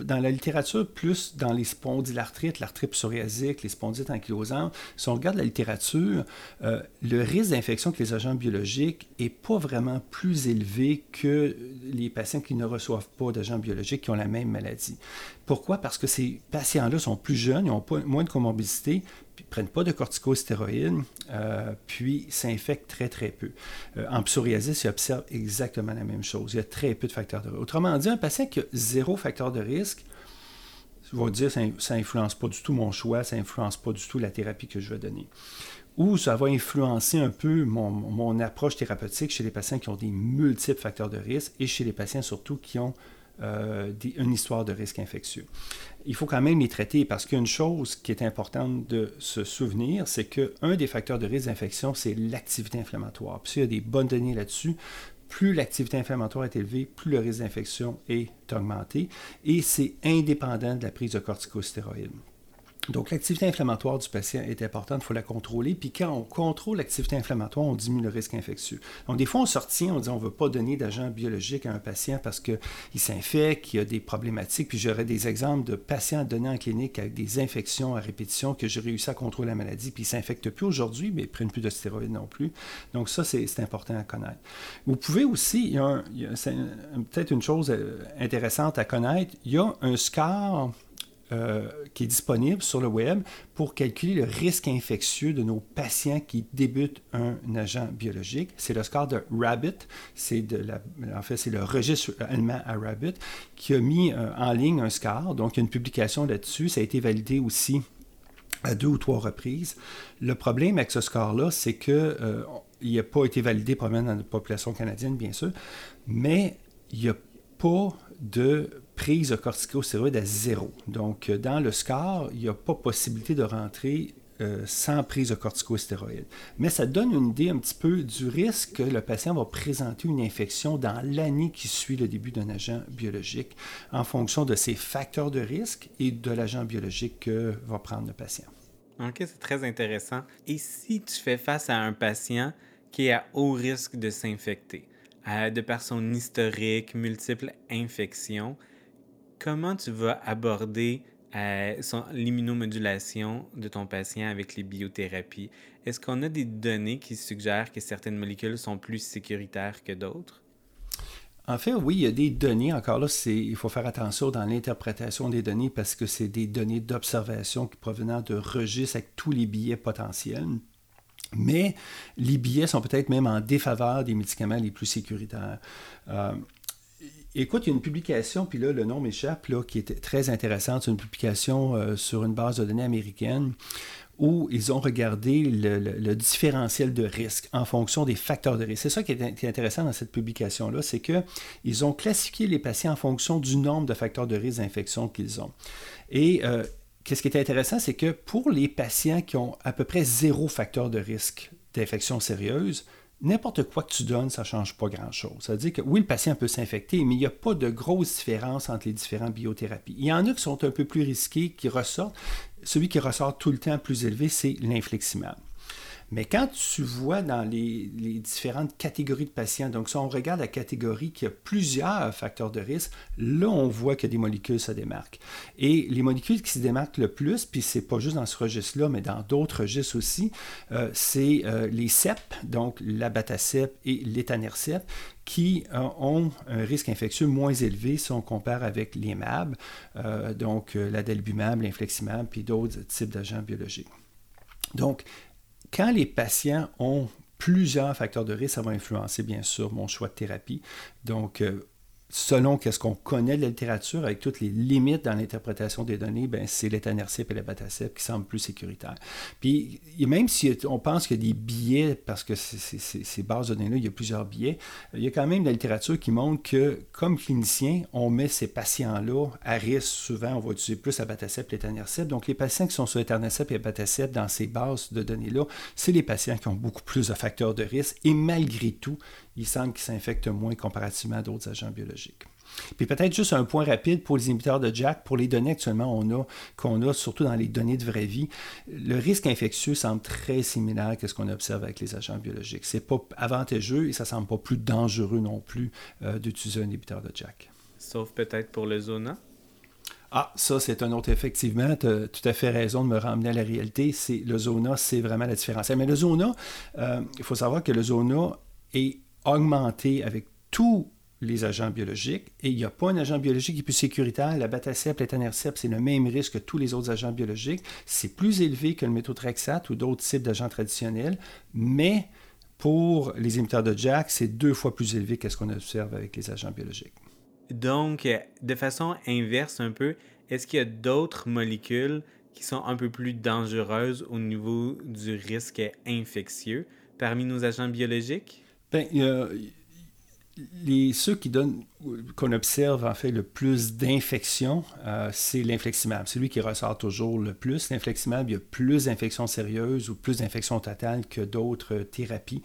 dans la littérature, plus dans les spondylarthrites, l'arthrite psoriasique, les spondylites ankylosantes, si on regarde la littérature, euh, le risque d'infection avec les agents biologiques n'est pas vraiment plus élevé que les patients qui ne reçoivent pas d'agents biologiques qui ont la même maladie. Pourquoi? Parce que ces patients-là sont plus jeunes, ils ont moins de comorbidité, ne prennent pas de corticostéroïdes, euh, puis s'infectent très, très peu. Euh, en psoriasis, ils observent exactement la même chose. Il y a très peu de facteurs de risque. Autrement dit, un patient qui a zéro facteur de risque, vais dire, ça n'influence pas du tout mon choix, ça n'influence pas du tout la thérapie que je vais donner. Ou ça va influencer un peu mon approche thérapeutique chez les patients qui ont des multiples facteurs de risque et chez les patients surtout qui ont euh, une histoire de risque infectieux. Il faut quand même les traiter parce qu'une chose qui est importante de se souvenir, c'est qu'un des facteurs de risque d'infection, c'est l'activité inflammatoire. Puis s'il y a des bonnes données là-dessus, plus l'activité inflammatoire est élevée, plus le risque d'infection est augmenté. Et c'est indépendant de la prise de corticostéroïdes. Donc, l'activité inflammatoire du patient est importante, il faut la contrôler. Puis quand on contrôle l'activité inflammatoire, on diminue le risque infectieux. Donc, des fois, on sortit, on dit on ne veut pas donner d'agent biologique à un patient parce qu'il s'infecte, qu'il a des problématiques. Puis j'aurais des exemples de patients donnés en clinique avec des infections à répétition que j'ai réussi à contrôler la maladie, puis ils ne s'infectent plus aujourd'hui, mais ils ne prennent plus de stéroïdes non plus. Donc, ça, c'est important à connaître. Vous pouvez aussi, il y a, peut-être une chose euh, intéressante à connaître, il y a un score euh, qui est disponible sur le web pour calculer le risque infectieux de nos patients qui débutent un agent biologique. C'est le score de Rabbit, c'est en fait c'est le registre allemand à Rabbit qui a mis euh, en ligne un score. Donc il y a une publication là-dessus, ça a été validé aussi à deux ou trois reprises. Le problème avec ce score-là, c'est qu'il euh, n'a pas été validé probablement dans la population canadienne, bien sûr, mais il n'y a pas de prise de corticostéroïdes à zéro. Donc, euh, dans le score, il n'y a pas possibilité de rentrer euh, sans prise de corticostéroïdes. Mais ça donne une idée un petit peu du risque que le patient va présenter une infection dans l'année qui suit le début d'un agent biologique en fonction de ses facteurs de risque et de l'agent biologique que va prendre le patient. OK, c'est très intéressant. Et si tu fais face à un patient qui est à haut risque de s'infecter, de personnes historiques, multiples infections, comment tu vas aborder euh, l'immunomodulation de ton patient avec les biothérapies? Est-ce qu'on a des données qui suggèrent que certaines molécules sont plus sécuritaires que d'autres? En fait, oui, il y a des données. Encore là, il faut faire attention dans l'interprétation des données parce que c'est des données d'observation provenant de registres avec tous les billets potentiels. Mais les billets sont peut-être même en défaveur des médicaments les plus sécuritaires. Euh, Écoute, il y a une publication, puis là, le nom m'échappe, qui était très intéressante. C'est une publication euh, sur une base de données américaine où ils ont regardé le, différentiel de risque en fonction des facteurs de risque. C'est ça qui est, intéressant dans cette publication-là, c'est qu'ils ont classifié les patients en fonction du nombre de facteurs de risque d'infection qu'ils ont. Et euh, ce qui est intéressant, c'est que pour les patients qui ont à peu près zéro facteur de risque d'infection sérieuse, n'importe quoi que tu donnes, ça ne change pas grand-chose. Ça veut dire que oui, le patient peut s'infecter, mais il n'y a pas de grosse différence entre les différentes biothérapies. Il y en a qui sont un peu plus risqués, qui ressortent. Celui qui ressort tout le temps plus élevé, c'est l'infliximab. Mais quand tu vois dans les, différentes catégories de patients, donc si on regarde la catégorie qui a plusieurs facteurs de risque, là, on voit que des molécules se démarquent. Et les molécules qui se démarquent le plus, puis c'est pas juste dans ce registre-là, mais dans d'autres registres aussi, euh, c'est euh, les CEP, donc l'abatacept et l'étanercept, qui euh, ont un risque infectieux moins élevé si on compare avec les MAB, donc l'adelbumab, l'infleximab, puis d'autres types d'agents biologiques. Donc, quand les patients ont plusieurs facteurs de risque, ça va influencer bien sûr mon choix de thérapie. Donc, euh, selon qu'est-ce qu'on connaît de la littérature, avec toutes les limites dans l'interprétation des données, ben, c'est l'étanercept et l'abatacept qui semblent plus sécuritaires. Puis, même si on pense qu'il y a des biais, parce que ces bases de données-là, il y a plusieurs biais, il y a quand même de la littérature qui montre que, comme clinicien, on met ces patients-là à risque. Souvent, on va utiliser plus abatacept et l'étanercept. Donc, les patients qui sont sur l'étanercept et abatacept dans ces bases de données-là, c'est les patients qui ont beaucoup plus de facteurs de risque. Et malgré tout, il semble qu'ils s'infectent moins comparativement à d'autres agents biologiques. Puis peut-être juste un point rapide pour les inhibiteurs de Jack, pour les données actuellement on a, qu'on a, surtout dans les données de vraie vie, le risque infectieux semble très similaire à ce qu'on observe avec les agents biologiques. C'est pas avantageux et ça semble pas plus dangereux non plus euh, d'utiliser un inhibiteur de Jack. Sauf peut-être pour le zona. Ah, ça, c'est un autre. Effectivement, tu as tout à fait raison de me ramener à la réalité. C'est, le zona, c'est vraiment la différence. Mais le zona, euh, il faut savoir que le zona est augmenté avec tous les agents biologiques et il n'y a pas un agent biologique qui est plus sécuritaire. La batacept, l'étanercept, c'est le même risque que tous les autres agents biologiques. C'est plus élevé que le méthotrexate ou d'autres types d'agents traditionnels, mais pour les imiteurs de Jack, c'est deux fois plus élevé que ce qu'on observe avec les agents biologiques. Donc, de façon inverse un peu, est-ce qu'il y a d'autres molécules qui sont un peu plus dangereuses au niveau du risque infectieux parmi nos agents biologiques? Ben, les, ceux qui donnent, qu'on observe en fait le plus d'infections, euh, c'est l'infleximab. C'est lui qui ressort toujours le plus. L'infleximab, il y a plus d'infections sérieuses ou plus d'infections totales que d'autres thérapies.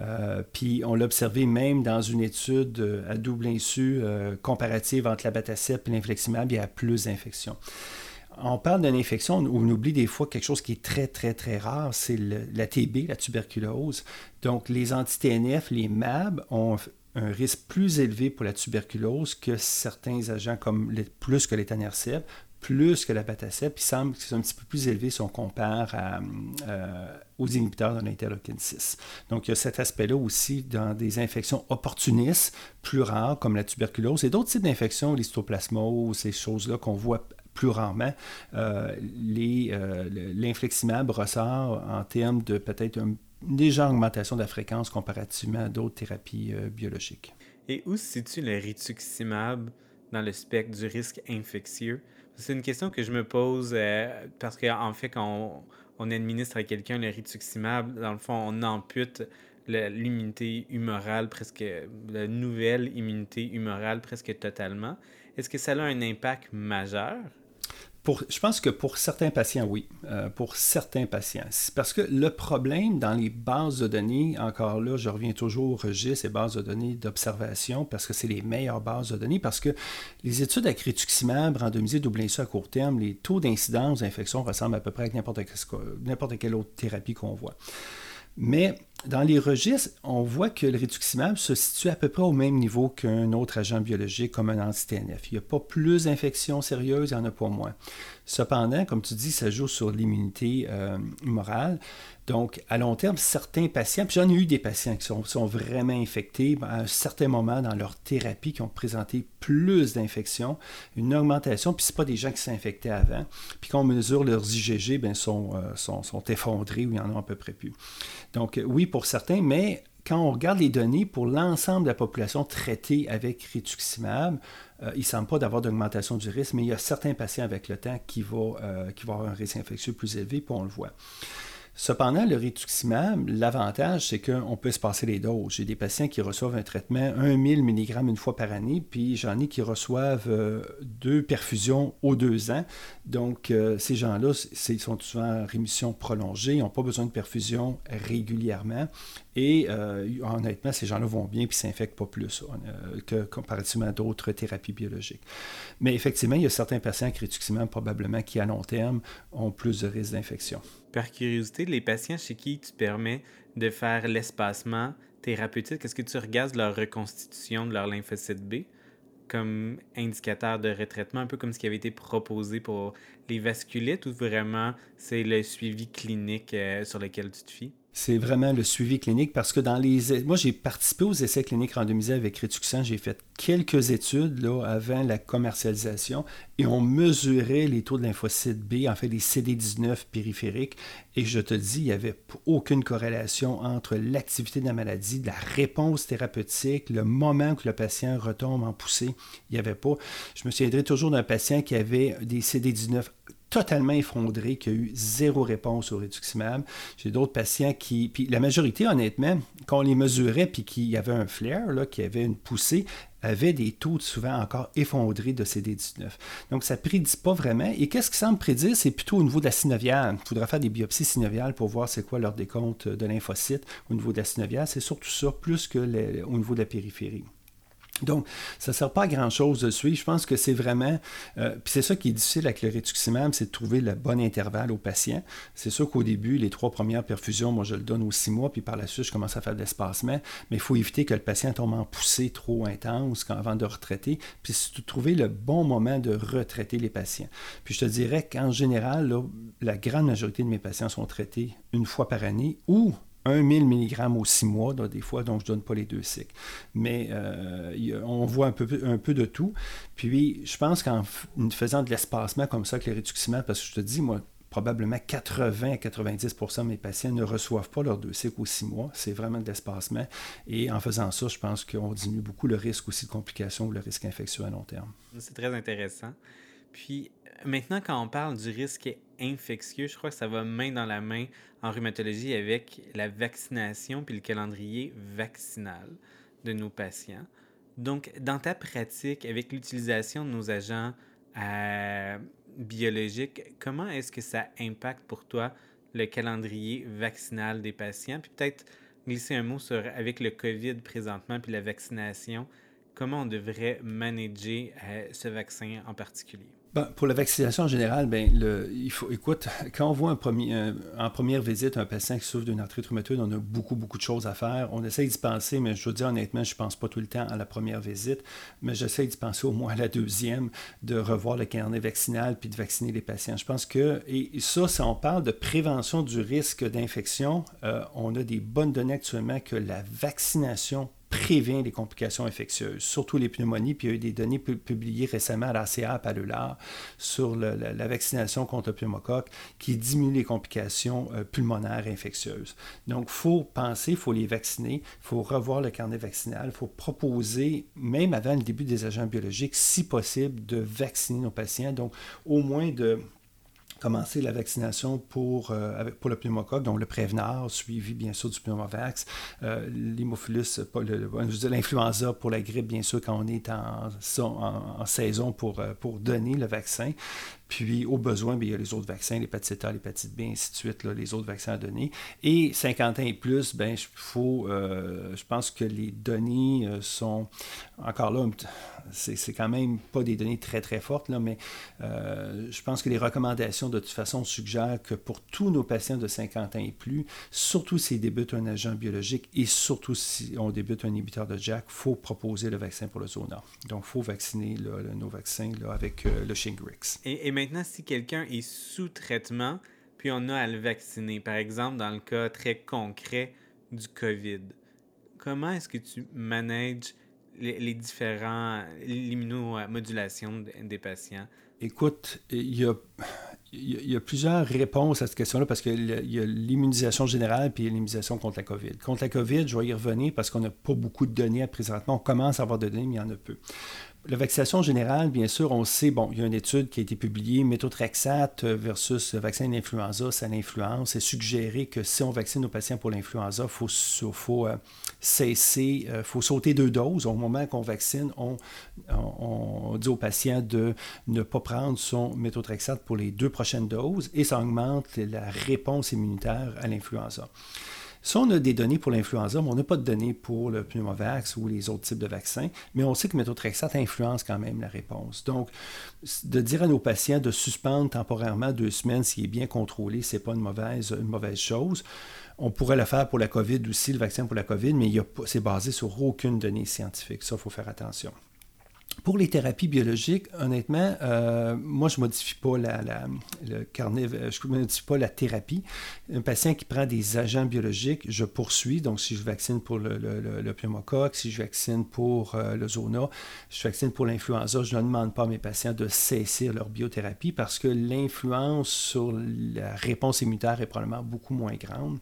Euh, puis on l'a observé même dans une étude à double insu euh, comparative entre l'abatacept et l'infleximab, il y a plus d'infections on parle d'une infection où on oublie des fois quelque chose qui est très, très, très rare, c'est la TB, la tuberculose. Donc, les anti-TNF, les MAB, ont un risque plus élevé pour la tuberculose que certains agents comme plus que l'étanercept, plus que la batacept, il semble qu'ils sont un petit peu plus élevés si on compare euh, aux inhibiteurs de l'interleukine 6. Donc, il y a cet aspect-là aussi dans des infections opportunistes, plus rares, comme la tuberculose, et d'autres types d'infections, l'histoplasmose, ces choses-là qu'on voit plus rarement, euh, euh, l'infleximab ressort en termes de peut-être une légère augmentation de la fréquence comparativement à d'autres thérapies euh, biologiques. Et où se situe le rituximab dans le spectre du risque infectieux? C'est une question que je me pose parce qu'en fait, quand on, administre à quelqu'un le rituximab, dans le fond, on ampute l'immunité humorale presque, la nouvelle immunité humorale presque totalement. Est-ce que ça a un impact majeur? Je pense que pour certains patients, oui. Euh, pour certains patients. Parce que le problème dans les bases de données, encore là, je reviens toujours au registre, ces bases de données d'observation, parce que c'est les meilleures bases de données, parce que les études avec rituximab, randomisées, double à court terme, les taux d'incidence d'infection ressemblent à peu près à n'importe quelle autre thérapie qu'on voit. Mais dans les registres, on voit que le rituximab se situe à peu près au même niveau qu'un autre agent biologique comme un anti-TNF. Il n'y a pas plus d'infections sérieuses, il n'y en a pas moins. Cependant, comme tu dis, ça joue sur l'immunité euh, morale. Donc, à long terme, certains patients, puis j'en ai eu des patients qui sont, vraiment infectés à un certain moment dans leur thérapie, qui ont présenté plus d'infections, une augmentation, puis ce pas des gens qui s'infectaient avant. Puis quand on mesure leurs IgG, bien, sont, euh, sont, sont effondrés ou il y en a à peu près plus. Donc, oui, pour certains, mais quand on regarde les données pour l'ensemble de la population traitée avec rituximab, euh, il ne semble pas d'avoir d'augmentation du risque, mais il y a certains patients avec le temps qui vont, qui vont avoir un risque infectieux plus élevé, puis on le voit. Cependant, le rituximab, l'avantage, c'est qu'on peut se passer les doses. J'ai des patients qui reçoivent un traitement 1000 mg une fois par année, puis j'en ai qui reçoivent euh, deux perfusions aux deux ans. Donc, euh, ces gens-là, ils sont souvent en rémission prolongée, ils n'ont pas besoin de perfusion régulièrement. Et euh, honnêtement, ces gens-là vont bien ne s'infectent pas plus que comparativement à d'autres thérapies biologiques. Mais effectivement, il y a certains patients avec rituximab probablement qui, à long terme, ont plus de risques d'infection par curiosité, les patients chez qui tu permets de faire l'espacement thérapeutique, est-ce que tu regardes leur reconstitution de leur lymphocyte B comme indicateur de retraitement, un peu comme ce qui avait été proposé pour les vasculites, ou vraiment c'est le suivi clinique euh, sur lequel tu te fies? C'est vraiment le suivi clinique parce que dans les. Moi, j'ai participé aux essais cliniques randomisés avec Rituxan. J'ai fait quelques études là, avant la commercialisation et on mesurait les taux de lymphocytes B, en fait les CD19 périphériques. Et je te dis, il n'y avait aucune corrélation entre l'activité de la maladie, la réponse thérapeutique, le moment que le patient retombe en poussée. Il n'y avait pas. Je me souviendrai toujours d'un patient qui avait des CD19 totalement effondré, qui a eu zéro réponse au réduximab. J'ai d'autres patients qui, puis la majorité, honnêtement, quand on les mesurait, puis qu'il y avait un flare, là, qui avait une poussée, avait des taux souvent encore effondrés de CD19. Donc, ça ne prédit pas vraiment. Et qu'est-ce qui semble prédire? C'est plutôt au niveau de la synoviale. Il faudra faire des biopsies synoviales pour voir c'est quoi leur décompte de lymphocytes au niveau de la synoviale. C'est surtout ça, plus que au niveau de la périphérie. Donc, ça ne sert pas à grand-chose de suivre. Je pense que c'est vraiment... Euh, puis c'est ça qui est difficile avec le rétuximab, c'est de trouver le bon intervalle au patient. C'est sûr qu'au début, les trois premières perfusions, moi, je le donne aux six mois, puis par la suite, je commence à faire de l'espacement. Mais il faut éviter que le patient tombe en poussée trop intense avant de retraiter. Puis c'est de trouver le bon moment de retraiter les patients. Puis je te dirais qu'en général, la grande majorité de mes patients sont traités une fois par année ou 1000 mg au 6 mois, des fois, donc je ne donne pas les deux cycles. Mais euh, on voit un peu, un peu de tout. Puis, je pense qu'en faisant de l'espacement comme ça avec les réductions, parce que je te dis, moi, probablement 80 à 90 de mes patients ne reçoivent pas leurs deux cycles au 6 mois. C'est vraiment de l'espacement. Et en faisant ça, je pense qu'on diminue beaucoup le risque aussi de complications ou le risque infectieux à long terme. C'est très intéressant. Puis maintenant, quand on parle du risque infectieux, je crois que ça va main dans la main en rhumatologie avec la vaccination puis le calendrier vaccinal de nos patients. Donc, dans ta pratique, avec l'utilisation de nos agents euh, biologiques, comment est-ce que ça impacte pour toi le calendrier vaccinal des patients? Puis peut-être glisser un mot sur, avec le COVID présentement, puis la vaccination, comment on devrait manager euh, ce vaccin en particulier? Ben, pour la vaccination en général, ben, le, il faut, écoute, (laughs) quand on voit un premier, en première visite un patient qui souffre d'une arthrite rhumatoïde, on a beaucoup, beaucoup de choses à faire. On essaie d'y penser, mais je veux dire honnêtement, je ne pense pas tout le temps à la première visite, mais j'essaie d'y penser au moins à la deuxième, de revoir le carnet vaccinal puis de vacciner les patients. Je pense que, et ça, si on parle de prévention du risque d'infection, euh, on a des bonnes données actuellement que la vaccination prévient les complications infectieuses, surtout les pneumonies. Puis il y a eu des données publiées récemment à l'ACA à l'ULAR sur la, vaccination contre le pneumocoque qui diminue les complications euh, pulmonaires infectieuses. Donc, il faut penser, il faut les vacciner, il faut revoir le carnet vaccinal, il faut proposer, même avant le début des agents biologiques, si possible, de vacciner nos patients. Donc, au moins de commencer la vaccination pour, euh, pour le pneumocoque, donc le Prévenard, suivi bien sûr du pneumovax, euh, l'hémophilus, l'influenza pour la grippe, bien sûr, quand on est en, en, saison pour, euh, pour donner le vaccin. Puis, au besoin, bien, il y a les autres vaccins, l'hépatite A, l'hépatite B, ainsi de suite, les autres vaccins à donner. Et 50 ans et plus, ben, faut, euh, je pense que les données euh, sont encore là, c'est quand même pas des données très, très fortes, là, mais euh, je pense que les recommandations, de toute façon, suggèrent que pour tous nos patients de 50 ans et plus, surtout s'ils débutent un agent biologique et surtout si on débute un inhibiteur de JAK, il faut proposer le vaccin pour le zona. Donc, il faut vacciner nos vaccins avec le Shingrix. Maintenant, si quelqu'un est sous traitement, puis on a à le vacciner, par exemple dans le cas très concret du COVID, comment est-ce que tu manages les, différents l'immunomodulation des patients? Écoute, il y a plusieurs réponses à cette question-là parce qu'il y a l'immunisation générale puis l'immunisation contre la COVID. Contre la COVID, je vais y revenir parce qu'on n'a pas beaucoup de données présentement. On commence à avoir de données, mais il y en a peu. La vaccination générale, bien sûr, on sait, bon, il y a une étude qui a été publiée, méthotrexate versus vaccin d'influenza, ça l'influence. C'est suggéré que si on vaccine nos patients pour l'influenza, il faut, faut euh, cesser, il euh, faut sauter deux doses. Au moment qu'on vaccine, on, on, dit aux patients de ne pas prendre son méthotrexate pour les deux prochaines doses et ça augmente la réponse immunitaire à l'influenza. Si on a des données pour l'influenza, mais on n'a pas de données pour le pneumovax ou les autres types de vaccins, mais on sait que méthotrexate influence quand même la réponse. Donc, de dire à nos patients de suspendre temporairement deux semaines s'il est bien contrôlé, ce n'est pas une mauvaise, une mauvaise chose. On pourrait le faire pour la COVID aussi, le vaccin pour la COVID, mais c'est basé sur aucune donnée scientifique. Ça, il faut faire attention. Pour les thérapies biologiques, honnêtement, euh, moi, je ne modifie pas la, le carnet, euh, je modifie pas la thérapie. Un patient qui prend des agents biologiques, je poursuis. Donc, si je vaccine pour le, pneumocoque, si je vaccine pour euh, le zona, je vaccine pour l'influenza, je ne demande pas à mes patients de cesser leur biothérapie parce que l'influence sur la réponse immunitaire est probablement beaucoup moins grande.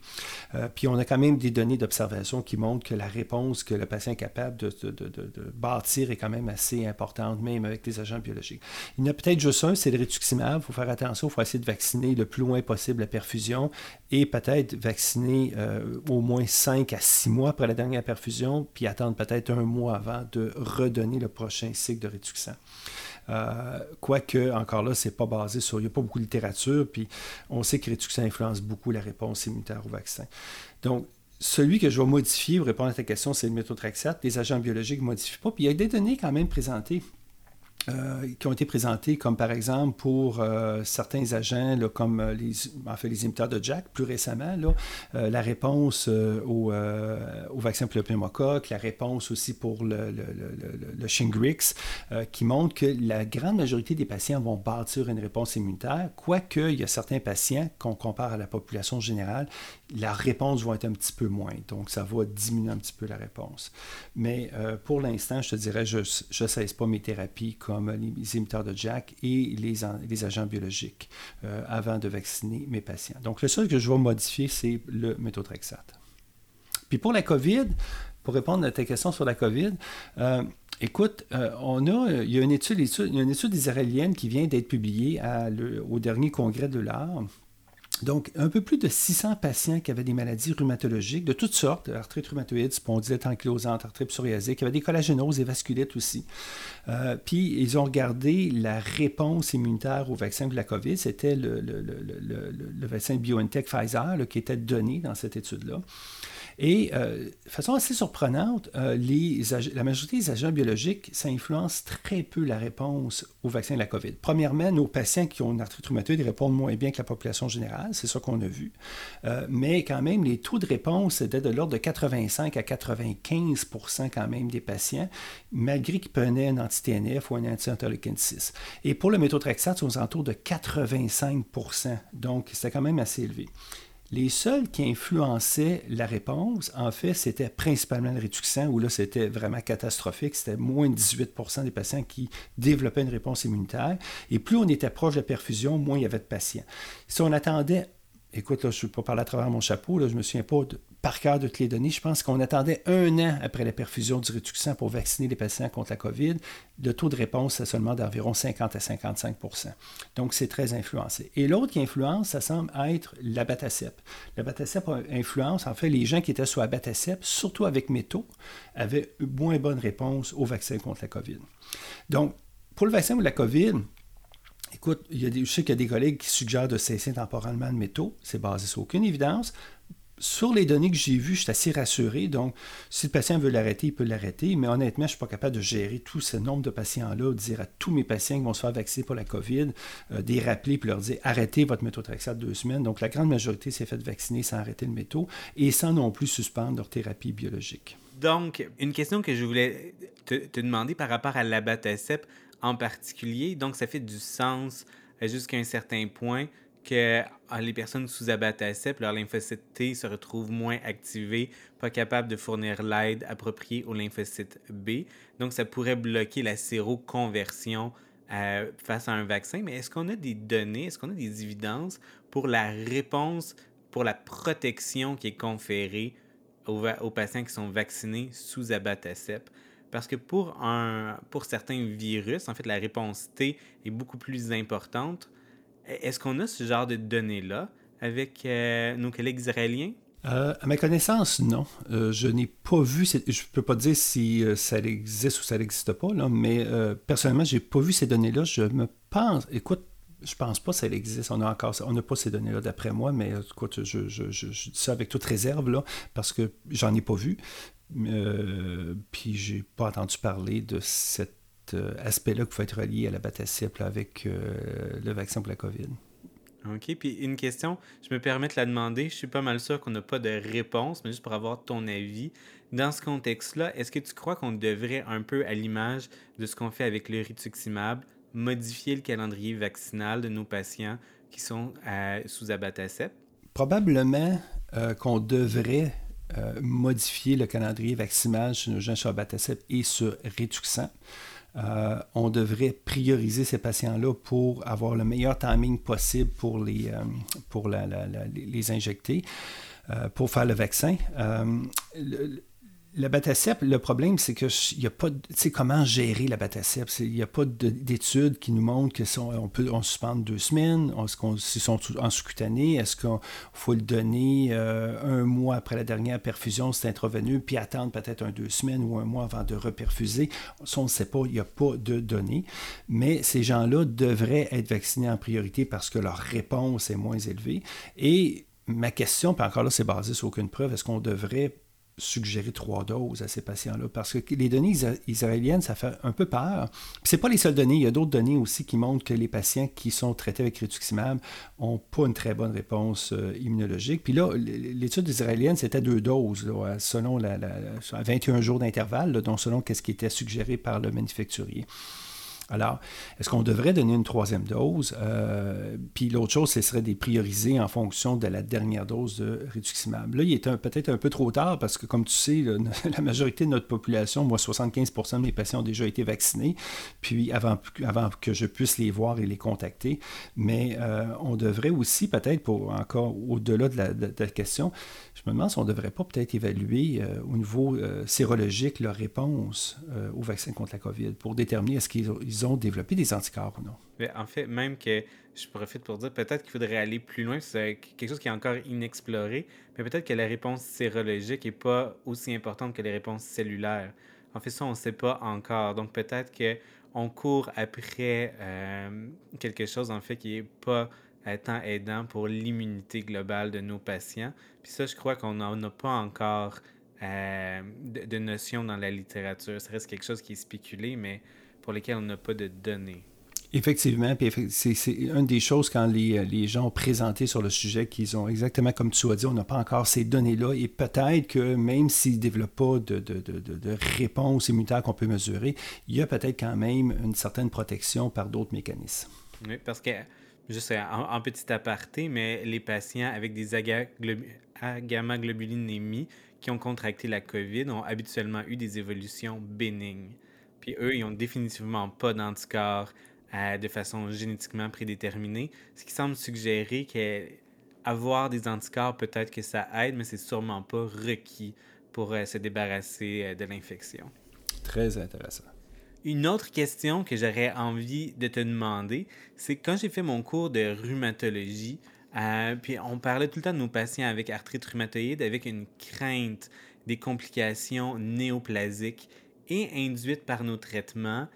puis, on a quand même des données d'observation qui montrent que la réponse que le patient est capable de, de bâtir est quand même assez importante, même avec les agents biologiques. Il y en a peut-être juste un, c'est le rituximab. Il faut faire attention, il faut essayer de vacciner le plus loin possible la perfusion et peut-être vacciner euh, au moins 5 à 6 mois après la dernière perfusion, puis attendre peut-être un mois avant de redonner le prochain cycle de rituxan. Euh, quoique, encore là, c'est pas basé sur. Il n'y a pas beaucoup de littérature, puis on sait que Rituxan influence beaucoup la réponse immunitaire au vaccin. Donc, celui que je vais modifier pour répondre à ta question, c'est le méthotrexate. Les agents biologiques ne modifient pas. Puis il y a des données quand même présentées euh, qui ont été présentés, comme par exemple pour euh, certains agents, comme euh, les, les imiteurs de Jack, plus récemment, la réponse au, vaccin pour le pneumocoque, la réponse aussi pour le, Shingrix, qui montre que la grande majorité des patients vont bâtir une réponse immunitaire, quoique il y a certains patients, qu'on compare à la population générale, la réponse va être un petit peu moins. Donc, ça va diminuer un petit peu la réponse. Mais pour l'instant, je te dirais, je ne cesse pas mes thérapies comme les imiteurs de Jack et les, agents biologiques euh, avant de vacciner mes patients. Donc, le seul que je vais modifier, c'est le méthotrexate. Puis pour la COVID, pour répondre à ta question sur la COVID, euh, écoute, euh, on a, il y a une étude, il y a une étude israélienne qui vient d'être publiée au dernier congrès de l'art donc, un peu plus de 600 patients qui avaient des maladies rhumatologiques de toutes sortes, arthrite rhumatoïde, spondylite ankylosante, arthrite psoriasique, qui avaient des collagénoses et vasculites aussi. Euh, puis, ils ont regardé la réponse immunitaire au vaccin de la COVID. C'était le, le, vaccin BioNTech Pfizer qui était donné dans cette étude-là. Et euh, de façon assez surprenante, euh, la majorité des agents biologiques, ça influence très peu la réponse au vaccin de la COVID. Premièrement, nos patients qui ont une arthrite rhumatoïde répondent moins bien que la population générale, c'est ça qu'on a vu. Euh, mais quand même, les taux de réponse étaient de l'ordre de 85 à 95% quand même des patients, malgré qu'ils prenaient un anti-TNF ou un anti-interleukin 6. Et pour le méthotrexate, c'est aux alentours de 85% donc c'était quand même assez élevé. Les seuls qui influençaient la réponse, en fait, c'était principalement le rétuxant, où là, c'était vraiment catastrophique. C'était moins de 18% des patients qui développaient une réponse immunitaire. Et plus on était proche de la perfusion, moins il y avait de patients. Si on attendait écoute, là, je ne vais pas parler à travers mon chapeau, là, je ne me souviens pas par cœur de toutes les données. Je pense qu'on attendait un an après la perfusion du rétuxant pour vacciner les patients contre la COVID. Le taux de réponse, c'est seulement d'environ 50 à 55% Donc, c'est très influencé. Et l'autre qui influence, ça semble être l'abatacep. L'abatacep influence, en fait, les gens qui étaient sous abatacep, surtout avec métaux, avaient moins bonne réponse au vaccin contre la COVID. Donc, pour le vaccin contre la COVID, Écoute, je sais qu'il y a des collègues qui suggèrent de cesser temporairement le métaux. C'est basé sur aucune évidence. Sur les données que j'ai vues, je suis assez rassuré. Donc, si le patient veut l'arrêter, il peut l'arrêter. Mais honnêtement, je ne suis pas capable de gérer tout ce nombre de patients-là, dire à tous mes patients qui vont se faire vacciner pour la COVID, euh, des rappeler puis leur dire arrêtez votre méthotrexate deux semaines. Donc, la grande majorité s'est fait vacciner sans arrêter le métaux et sans non plus suspendre leur thérapie biologique. Donc, une question que je voulais te, demander par rapport à l'abatacep en particulier. Donc, ça fait du sens euh, jusqu'à un certain point que ah, les personnes sous abatacep, leur lymphocyte T se retrouvent moins activés, pas capables de fournir l'aide appropriée aux lymphocytes B. Donc, ça pourrait bloquer la séroconversion face à un vaccin, mais est-ce qu'on a des données, est-ce qu'on a des évidences pour la réponse, pour la protection qui est conférée aux, patients qui sont vaccinés sous abatacept? Parce que pour, un, pour certains virus, en fait, la réponse T est beaucoup plus importante. Est-ce qu'on a ce genre de données-là avec euh, nos collègues israéliens? Euh, à ma connaissance, non. Euh, je n'ai pas vu, je ne peux pas dire si ça existe ou ça n'existe pas, là, mais personnellement, je n'ai pas vu ces données-là. Je me pense, écoute, je pense pas que ça existe. On a encore on n'a pas ces données-là d'après moi, mais écoute, je, je, je, dis ça avec toute réserve, là, parce que j'en ai pas vu. Euh, puis j'ai pas entendu parler de cet aspect-là qu'il faut être relié à la bataciple avec le vaccin pour la COVID. OK. Puis une question, je me permets de la demander. Je suis pas mal sûr qu'on n'a pas de réponse, mais juste pour avoir ton avis. Dans ce contexte-là, est-ce que tu crois qu'on devrait, un peu à l'image de ce qu'on fait avec le rituximab, modifier le calendrier vaccinal de nos patients qui sont euh, sous abatacept? Probablement euh, qu'on devrait euh, modifier le calendrier vaccinal chez nos gens sur abatacept et sur Rituxan. Euh, on devrait prioriser ces patients-là pour avoir le meilleur timing possible pour les, euh, pour les injecter, pour faire le vaccin. La batacep, le problème, c'est qu'il n'y a pas. Tu sais, comment gérer la batacep? Il n'y a pas d'études qui nous montrent qu'on peut on suspendre deux semaines. Qu'on sont en sous-cutané? Est-ce qu'il faut le donner euh, un mois après la dernière perfusion, c'est intraveineux, puis attendre peut-être un deux semaines ou un mois avant de reperfuser? Ça, on ne sait pas. Il n'y a pas de données. Mais ces gens-là devraient être vaccinés en priorité parce que leur réponse est moins élevée. Et ma question, puis encore là, c'est basé sur aucune preuve, est-ce qu'on devrait suggérer trois doses à ces patients-là. Parce que les données israéliennes, ça fait un peu peur. Ce n'est pas les seules données. Il y a d'autres données aussi qui montrent que les patients qui sont traités avec rituximab n'ont pas une très bonne réponse euh, immunologique. Puis là, l'étude israélienne, c'était deux doses, selon la, 21 jours d'intervalle, donc selon ce qui était suggéré par le manufacturier. Alors, est-ce qu'on devrait donner une troisième dose? Euh, puis l'autre chose, ce serait des prioriser en fonction de la dernière dose de rituximab. Là, il est peut-être un peu trop tard parce que, comme tu sais, (laughs) la majorité de notre population, moi, 75% de mes patients ont déjà été vaccinés, puis avant, avant que je puisse les voir et les contacter. Mais euh, on devrait aussi, peut-être, pour encore au-delà de, la, question, je me demande si on ne devrait pas peut-être évaluer euh, au niveau sérologique leur réponse au vaccin contre la COVID pour déterminer est-ce qu'ils ils ont développé des anticorps ou non. En fait, même que je profite pour dire peut-être qu'il faudrait aller plus loin, c'est quelque chose qui est encore inexploré, mais peut-être que la réponse sérologique n'est pas aussi importante que les réponses cellulaires. En fait, ça, on ne sait pas encore. Donc peut-être qu'on court après euh, quelque chose, en fait, qui n'est pas tant aidant pour l'immunité globale de nos patients. Puis ça, je crois qu'on n'en a pas encore euh, de, de notion dans la littérature. Ça reste quelque chose qui est spéculé, mais pour lesquels on n'a pas de données. Effectivement, puis c'est une des choses quand les, les, gens ont présenté sur le sujet qu'ils ont exactement comme tu as dit, on n'a pas encore ces données-là et peut-être que même s'ils ne développent pas de, de, de, de réponse immunitaire qu'on peut mesurer, il y a peut-être quand même une certaine protection par d'autres mécanismes. Oui, parce que, juste en, petit aparté, mais les patients avec des gamma-globulinémies qui ont contracté la COVID ont habituellement eu des évolutions bénignes. Puis eux, ils n'ont définitivement pas d'anticorps euh, de façon génétiquement prédéterminée, ce qui semble suggérer qu'avoir des anticorps, peut-être que ça aide, mais c'est sûrement pas requis pour euh, se débarrasser euh, de l'infection. Très intéressant. Une autre question que j'aurais envie de te demander, c'est quand j'ai fait mon cours de rhumatologie, puis on parlait tout le temps de nos patients avec arthrite rhumatoïde avec une crainte des complications néoplasiques et induite par nos traitements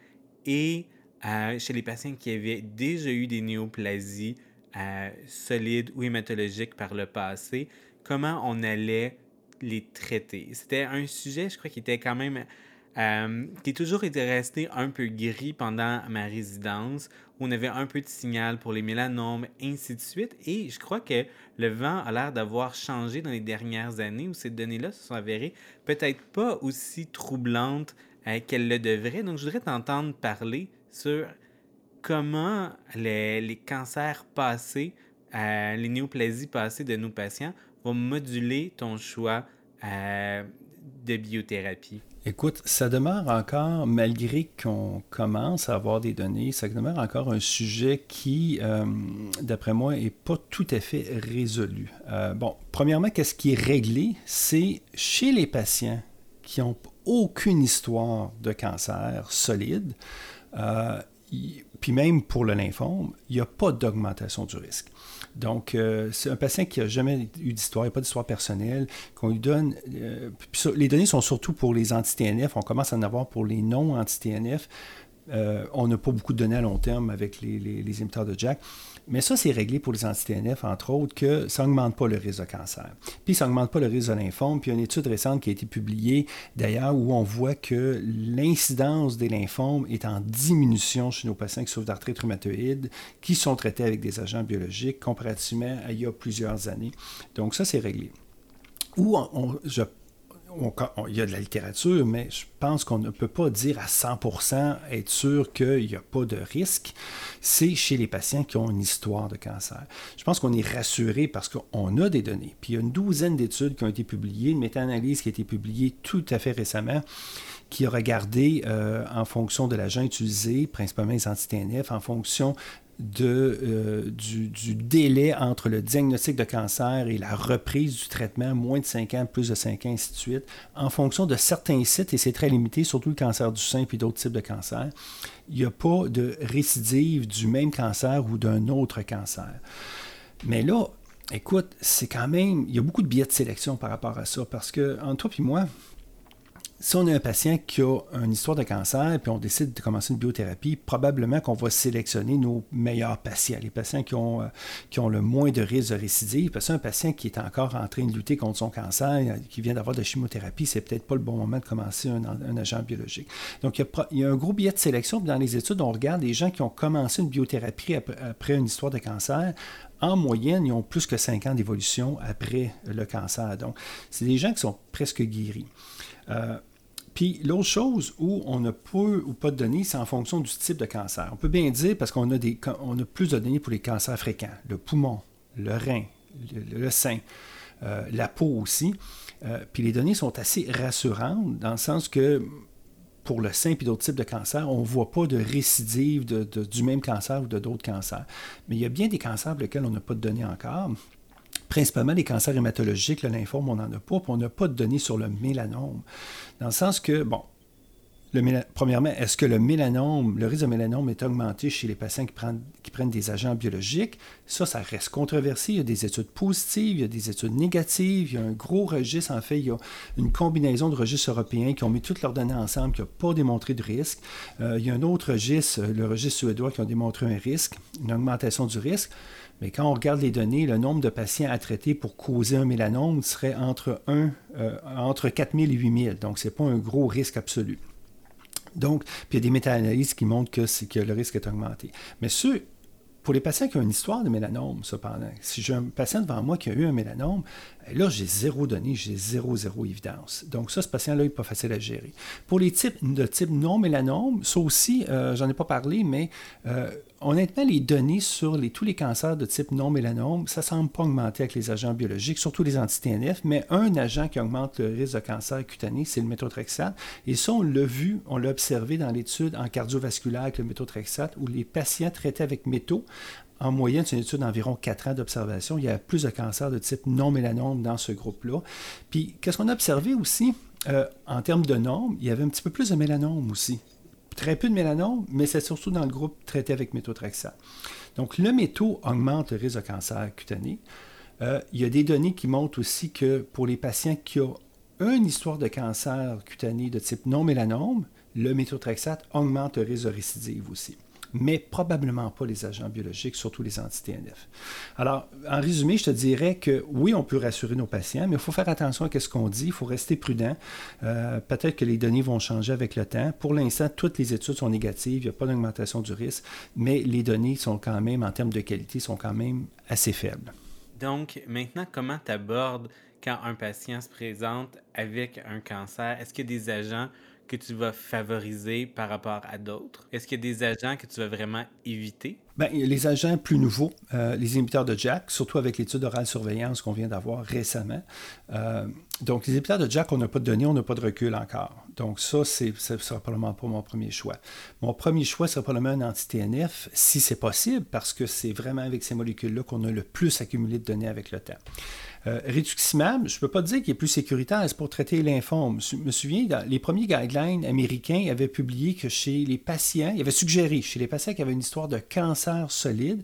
et euh, chez les patients qui avaient déjà eu des néoplasies euh, solides ou hématologiques par le passé, comment on allait les traiter? C'était un sujet, je crois, qui était quand même euh, qui est toujours resté un peu gris pendant ma résidence, on avait un peu de signal pour les mélanomes, ainsi de suite. Et je crois que le vent a l'air d'avoir changé dans les dernières années, où ces données-là se sont avérées peut-être pas aussi troublantes euh, qu'elles le devraient. Donc, je voudrais t'entendre parler sur comment les, cancers passés, euh, les néoplasies passées de nos patients vont moduler ton choix de biothérapie. Écoute, ça demeure encore, malgré qu'on commence à avoir des données, ça demeure encore un sujet qui, euh, d'après moi, n'est pas tout à fait résolu. Euh, bon, premièrement, qu'est-ce qui est réglé? C'est chez les patients qui n'ont aucune histoire de cancer solide, euh, puis même pour le lymphome, il n'y a pas d'augmentation du risque. Donc, euh, c'est un patient qui n'a jamais eu d'histoire, il n'y a pas d'histoire personnelle, qu'on lui donne. Euh, les données sont surtout pour les anti-TNF, on commence à en avoir pour les non-anti-TNF. Euh, on n'a pas beaucoup de données à long terme avec les, les, de Jack. Mais ça, c'est réglé pour les anti-TNF, entre autres, que ça n'augmente pas le risque de cancer. Puis ça n'augmente pas le risque de lymphome. Puis il y a une étude récente qui a été publiée, d'ailleurs, où on voit que l'incidence des lymphomes est en diminution chez nos patients qui souffrent d'arthrite rhumatoïde, qui sont traités avec des agents biologiques, comparativement à il y a plusieurs années. Donc ça, c'est réglé. Où on, je il y a de la littérature, mais je pense qu'on ne peut pas dire à 100% être sûr qu'il n'y a pas de risque. C'est chez les patients qui ont une histoire de cancer. Je pense qu'on est rassuré parce qu'on a des données. Puis il y a une douzaine d'études qui ont été publiées, une méta-analyse qui a été publiée tout à fait récemment qui a regardé euh, en fonction de l'agent utilisé, principalement les anti-TNF, en fonction de, euh, du, délai entre le diagnostic de cancer et la reprise du traitement, moins de 5 ans, plus de 5 ans, ainsi de suite, en fonction de certains sites, et c'est très limité, surtout le cancer du sein et d'autres types de cancers, il n'y a pas de récidive du même cancer ou d'un autre cancer. Mais là, écoute, c'est quand même, il y a beaucoup de biais de sélection par rapport à ça, parce que, entre toi et moi, si on a un patient qui a une histoire de cancer, puis on décide de commencer une biothérapie, probablement qu'on va sélectionner nos meilleurs patients, les patients qui ont, euh, qui ont le moins de risque de récidive. Parce qu'un patient qui est encore en train de lutter contre son cancer, qui vient d'avoir de la chimiothérapie, c'est peut-être pas le bon moment de commencer un, agent biologique. Donc, il y, a, un gros biais de sélection. Dans les études, on regarde les gens qui ont commencé une biothérapie après, une histoire de cancer en moyenne, ils ont plus que 5 ans d'évolution après le cancer. Donc, c'est des gens qui sont presque guéris. Euh, puis l'autre chose où on a peu ou pas de données, c'est en fonction du type de cancer. On peut bien dire parce qu'on a, des, on a plus de données pour les cancers fréquents, le poumon, le rein, le, sein, euh, la peau aussi. Euh, puis les données sont assez rassurantes dans le sens que pour le sein et d'autres types de cancers, on ne voit pas de récidive du même cancer ou de d'autres cancers. Mais il y a bien des cancers pour lesquels on n'a pas de données encore principalement les cancers hématologiques, le lymphome, on n'en a pas, puis on n'a pas de données sur le mélanome. Dans le sens que, bon, premièrement, est-ce que le mélanome, le risque de mélanome est augmenté chez les patients qui prennent, des agents biologiques? Ça, ça reste controversé. Il y a des études positives, il y a des études négatives, il y a un gros registre. En fait, il y a une combinaison de registres européens qui ont mis toutes leurs données ensemble, qui n'ont pas démontré de risque. Euh, il y a un autre registre, le registre suédois, qui a démontré un risque, une augmentation du risque. Mais quand on regarde les données, le nombre de patients à traiter pour causer un mélanome serait entre, 1, euh, entre 4 000 et 8 000. Donc, ce n'est pas un gros risque absolu. Donc, puis il y a des méta-analyses qui montrent que, que le risque est augmenté. Mais ceux pour les patients qui ont une histoire de mélanome, cependant, si j'ai un patient devant moi qui a eu un mélanome, là, j'ai zéro données, j'ai zéro, zéro évidence. Donc, ça, ce patient-là n'est pas facile à gérer. Pour les types de type non mélanome, ça aussi, euh, j'en ai pas parlé, mais euh, honnêtement, les données sur tous les cancers de type non mélanome, ça ne semble pas augmenter avec les agents biologiques, surtout les anti-TNF, mais un agent qui augmente le risque de cancer cutané, c'est le méthotrexate. Et ça, on l'a vu, on l'a observé dans l'étude en cardiovasculaire avec le méthotrexate, où les patients traités avec métaux, en moyenne, c'est une étude d'environ 4 ans d'observation. Il y a plus de cancers de type non mélanome dans ce groupe-là. Puis, qu'est-ce qu'on a observé aussi? Euh, en termes de nombre, il y avait un petit peu plus de mélanome aussi très peu de mélanome, mais c'est surtout dans le groupe traité avec méthotrexate. Donc, le métaux augmente le risque de cancer cutané. Euh, il y a des données qui montrent aussi que pour les patients qui ont une histoire de cancer cutané de type non mélanome, le méthotrexate augmente le risque de récidive aussi mais probablement pas les agents biologiques, surtout les anti-TNF. Alors, en résumé, je te dirais que oui, on peut rassurer nos patients, mais il faut faire attention à ce qu'on dit, il faut rester prudent. Euh, peut-être que les données vont changer avec le temps. Pour l'instant, toutes les études sont négatives, il n'y a pas d'augmentation du risque, mais les données sont quand même, en termes de qualité, sont quand même assez faibles. Donc, maintenant, comment tu abordes quand un patient se présente avec un cancer? Est-ce qu'il y a des agents que tu vas favoriser par rapport à d'autres? Est-ce qu'il y a des agents que tu vas vraiment éviter? Bien, les agents plus nouveaux, euh, les inhibiteurs de Jack, surtout avec l'étude orale surveillance qu'on vient d'avoir récemment. Euh, donc, les inhibiteurs de Jack, on n'a pas de données, on n'a pas de recul encore. Donc, ça, ça sera probablement pas mon premier choix. Mon premier choix sera probablement un anti-TNF, si c'est possible, parce que c'est vraiment avec ces molécules-là qu'on a le plus accumulé de données avec le temps. Euh, rituximab, je ne peux pas dire qu'il est plus sécuritaire, c'est pour traiter lymphome. Je me souviens, les premiers guidelines américains avaient publié que chez les patients, il avait suggéré, chez les patients qui avaient une histoire de cancer solide,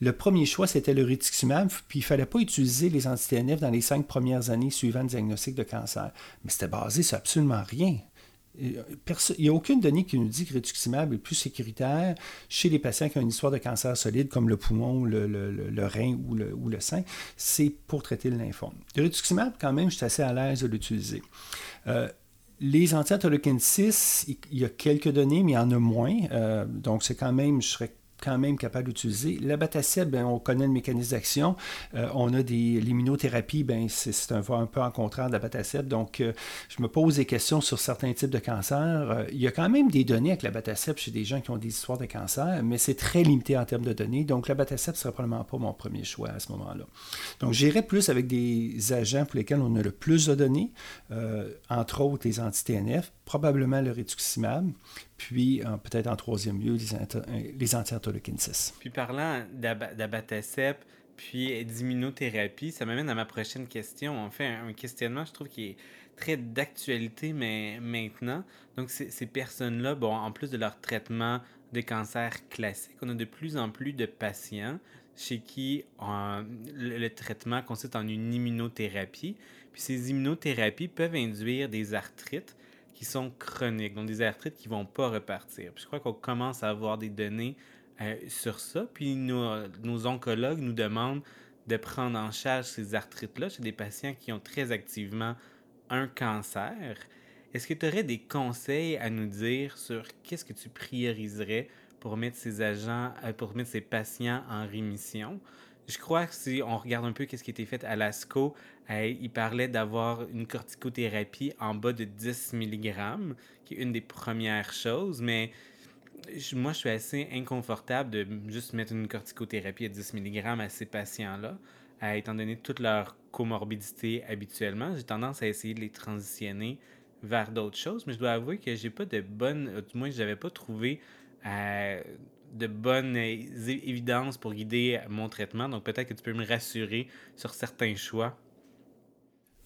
le premier choix, c'était le rituximab, puis il ne fallait pas utiliser les anti-TNF dans les cinq premières années suivant le diagnostic de cancer. Mais c'était basé sur absolument rien. Il n'y a aucune donnée qui nous dit que rituximab est plus sécuritaire chez les patients qui ont une histoire de cancer solide comme le poumon, le, rein ou le, ou le sein. C'est pour traiter le lymphome. Le rituximab, quand même, je suis assez à l'aise de l'utiliser. Euh, les anti 6, il y a quelques données, mais il y en a moins. Euh, donc, c'est quand même, je serais quand même capable d'utiliser. L'abatacept, ben, on connaît le mécanisme d'action. Euh, on a des l'immunothérapie, ben, c'est un, un peu en contraire de l'abatacept. Donc, euh, je me pose des questions sur certains types de cancers. Euh, il y a quand même des données avec l'abatacept chez des gens qui ont des histoires de cancer, mais c'est très limité en termes de données. Donc, l'abatacept ne serait probablement pas mon premier choix à ce moment-là. Donc, j'irai plus avec des agents pour lesquels on a le plus de données, entre autres les anti-TNF, probablement le rituximab, puis euh, peut-être en troisième lieu les, les anti 6. Puis parlant d'abatacept, puis d'immunothérapie, ça m'amène à ma prochaine question. En fait, un questionnement, je trouve, qui est très d'actualité, mais maintenant. Donc, ces personnes-là, bon, en plus de leur traitement de cancer classique, on a de plus en plus de patients chez qui le, le, traitement consiste en une immunothérapie. Puis ces immunothérapies peuvent induire des arthrites qui sont chroniques, donc des arthrites qui ne vont pas repartir. je crois qu'on commence à avoir des données euh, sur ça. Puis nos, oncologues nous demandent de prendre en charge ces arthrites-là chez des patients qui ont très activement un cancer. Est-ce que tu aurais des conseils à nous dire sur qu'est-ce que tu prioriserais pour mettre ces agents, euh, pour mettre ces patients en rémission? Je crois que si on regarde un peu ce qui a été fait à l'ASCO, euh, il parlait d'avoir une corticothérapie en bas de 10 mg, qui est une des premières choses, mais moi, je suis assez inconfortable de juste mettre une corticothérapie à 10 mg à ces patients-là, euh, étant donné toute leur comorbidité habituellement. J'ai tendance à essayer de les transitionner vers d'autres choses, mais je dois avouer que j'ai pas de bonne, du moins, je n'avais pas trouvé euh, de bonnes évidences pour guider mon traitement. Donc peut-être que tu peux me rassurer sur certains choix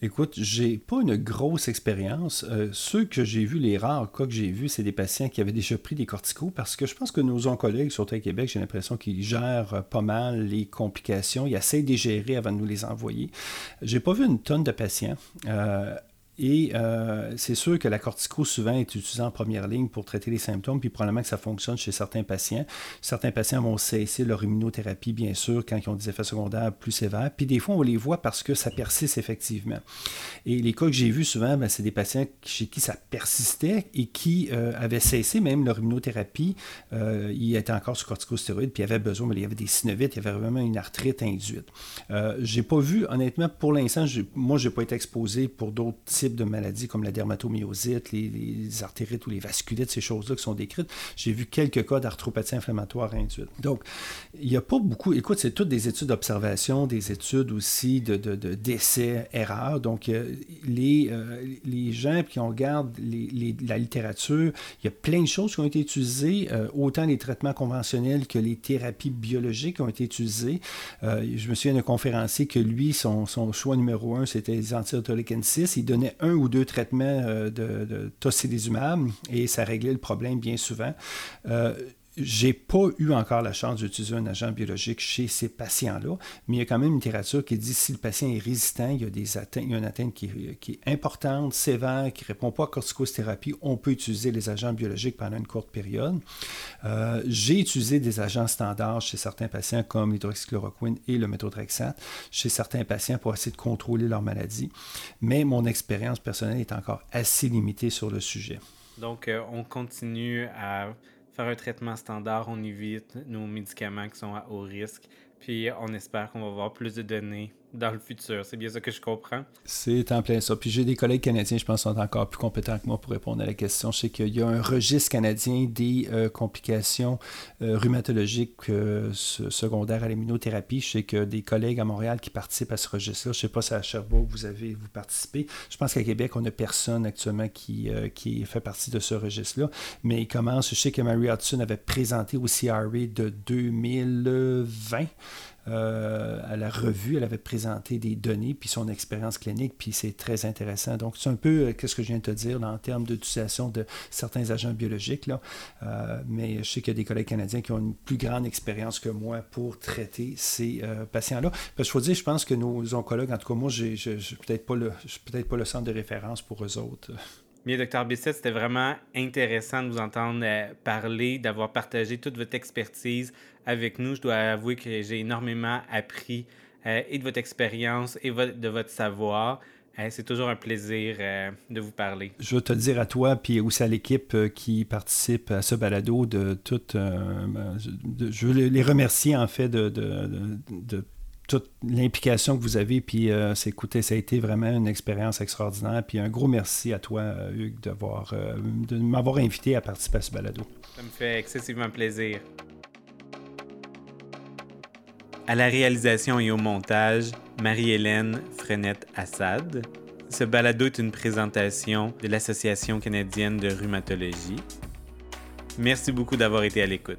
Écoute, j'ai pas une grosse expérience. Euh, ceux que j'ai vus, les rares cas que j'ai vus, c'est des patients qui avaient déjà pris des corticos parce que je pense que nos oncologues, surtout à Québec, j'ai l'impression qu'ils gèrent pas mal les complications. Ils essayent de les gérer avant de nous les envoyer. J'ai pas vu une tonne de patients. Euh, et euh, c'est sûr que la cortico souvent est utilisée en première ligne pour traiter les symptômes, puis probablement que ça fonctionne chez certains patients. Certains patients vont cesser leur immunothérapie, bien sûr, quand ils ont des effets secondaires plus sévères. Puis des fois, on les voit parce que ça persiste effectivement. Et les cas que j'ai vus souvent, ben, c'est des patients chez qui ça persistait et qui euh, avaient cessé même leur immunothérapie. Euh, ils étaient encore sous corticostéroïdes, puis ils avaient besoin, mais il y avait des synovites, il y avait vraiment une arthrite induite. J'ai pas vu, honnêtement, pour l'instant, moi, j'ai pas été exposé pour d'autres types de maladies comme la dermatomyosite, les, artérites ou les vasculites, ces choses-là qui sont décrites. J'ai vu quelques cas d'arthropathie inflammatoire induite. Donc, il n'y a pas beaucoup. Écoute, c'est toutes des études d'observation, des études aussi de, d'essais, erreurs. Donc, euh, les, euh, les gens qui on regarde les, la littérature, il y a plein de choses qui ont été utilisées, euh, autant les traitements conventionnels que les thérapies biologiques ont été utilisées. je me souviens d'un conférencier que lui, son, son choix numéro un, c'était les anti 6. Il donnait un ou deux traitements euh, de, de tocilizumab et ça réglait le problème bien souvent. J'ai pas eu encore la chance d'utiliser un agent biologique chez ces patients-là, mais il y a quand même une littérature qui dit si le patient est résistant, il y a, des atteintes, il y a une atteinte qui, est importante, sévère, qui ne répond pas à corticosthérapie, on peut utiliser les agents biologiques pendant une courte période. Euh, j'ai utilisé des agents standards chez certains patients comme l'hydroxychloroquine et le méthotrexate, chez certains patients pour essayer de contrôler leur maladie, mais mon expérience personnelle est encore assez limitée sur le sujet. Donc, euh, on continue à faire un traitement standard, on évite nos médicaments qui sont à haut risque, puis on espère qu'on va avoir plus de données dans le futur. C'est bien ça que je comprends. C'est en plein ça. Puis j'ai des collègues canadiens, je pense, sont encore plus compétents que moi pour répondre à la question. Je sais qu'il y a un registre canadien des euh, complications euh, rhumatologiques euh, secondaires à l'immunothérapie. Je sais que des collègues à Montréal qui participent à ce registre-là. Je ne sais pas si à Sherbrooke vous avez vous participé. Je pense qu'à Québec, on n'a personne actuellement qui, qui fait partie de ce registre-là. Mais il commence. Je sais que Mary Hudson avait présenté au CRA de 2020. Euh, à la revue, elle avait présenté des données, puis son expérience clinique, puis c'est très intéressant. Donc, c'est un peu euh, ce que je viens de te dire en termes d'utilisation de certains agents biologiques. Là. Euh, mais je sais qu'il y a des collègues canadiens qui ont une plus grande expérience que moi pour traiter ces patients-là. Parce dire, je pense que nos oncologues, en tout cas, moi, je ne peut-être pas, le, peut pas le centre de référence pour eux autres. Bien, docteur Bissett, c'était vraiment intéressant de vous entendre parler, d'avoir partagé toute votre expertise avec nous. Je dois avouer que j'ai énormément appris euh, et de votre expérience et de votre savoir. Euh, c'est toujours un plaisir euh, de vous parler. Je veux te dire à toi, puis aussi à l'équipe qui participe à ce balado, de toute. je veux les remercier en fait de, de, toute l'implication que vous avez. Puis, c'est, écoutez, ça a été vraiment une expérience extraordinaire. Puis, un gros merci à toi, Hugues, d'avoir, de m'avoir invité à participer à ce balado. Ça me fait excessivement plaisir. À la réalisation et au montage, Marie-Hélène Frenette-Assad. Ce balado est une présentation de l'Association canadienne de rhumatologie. Merci beaucoup d'avoir été à l'écoute.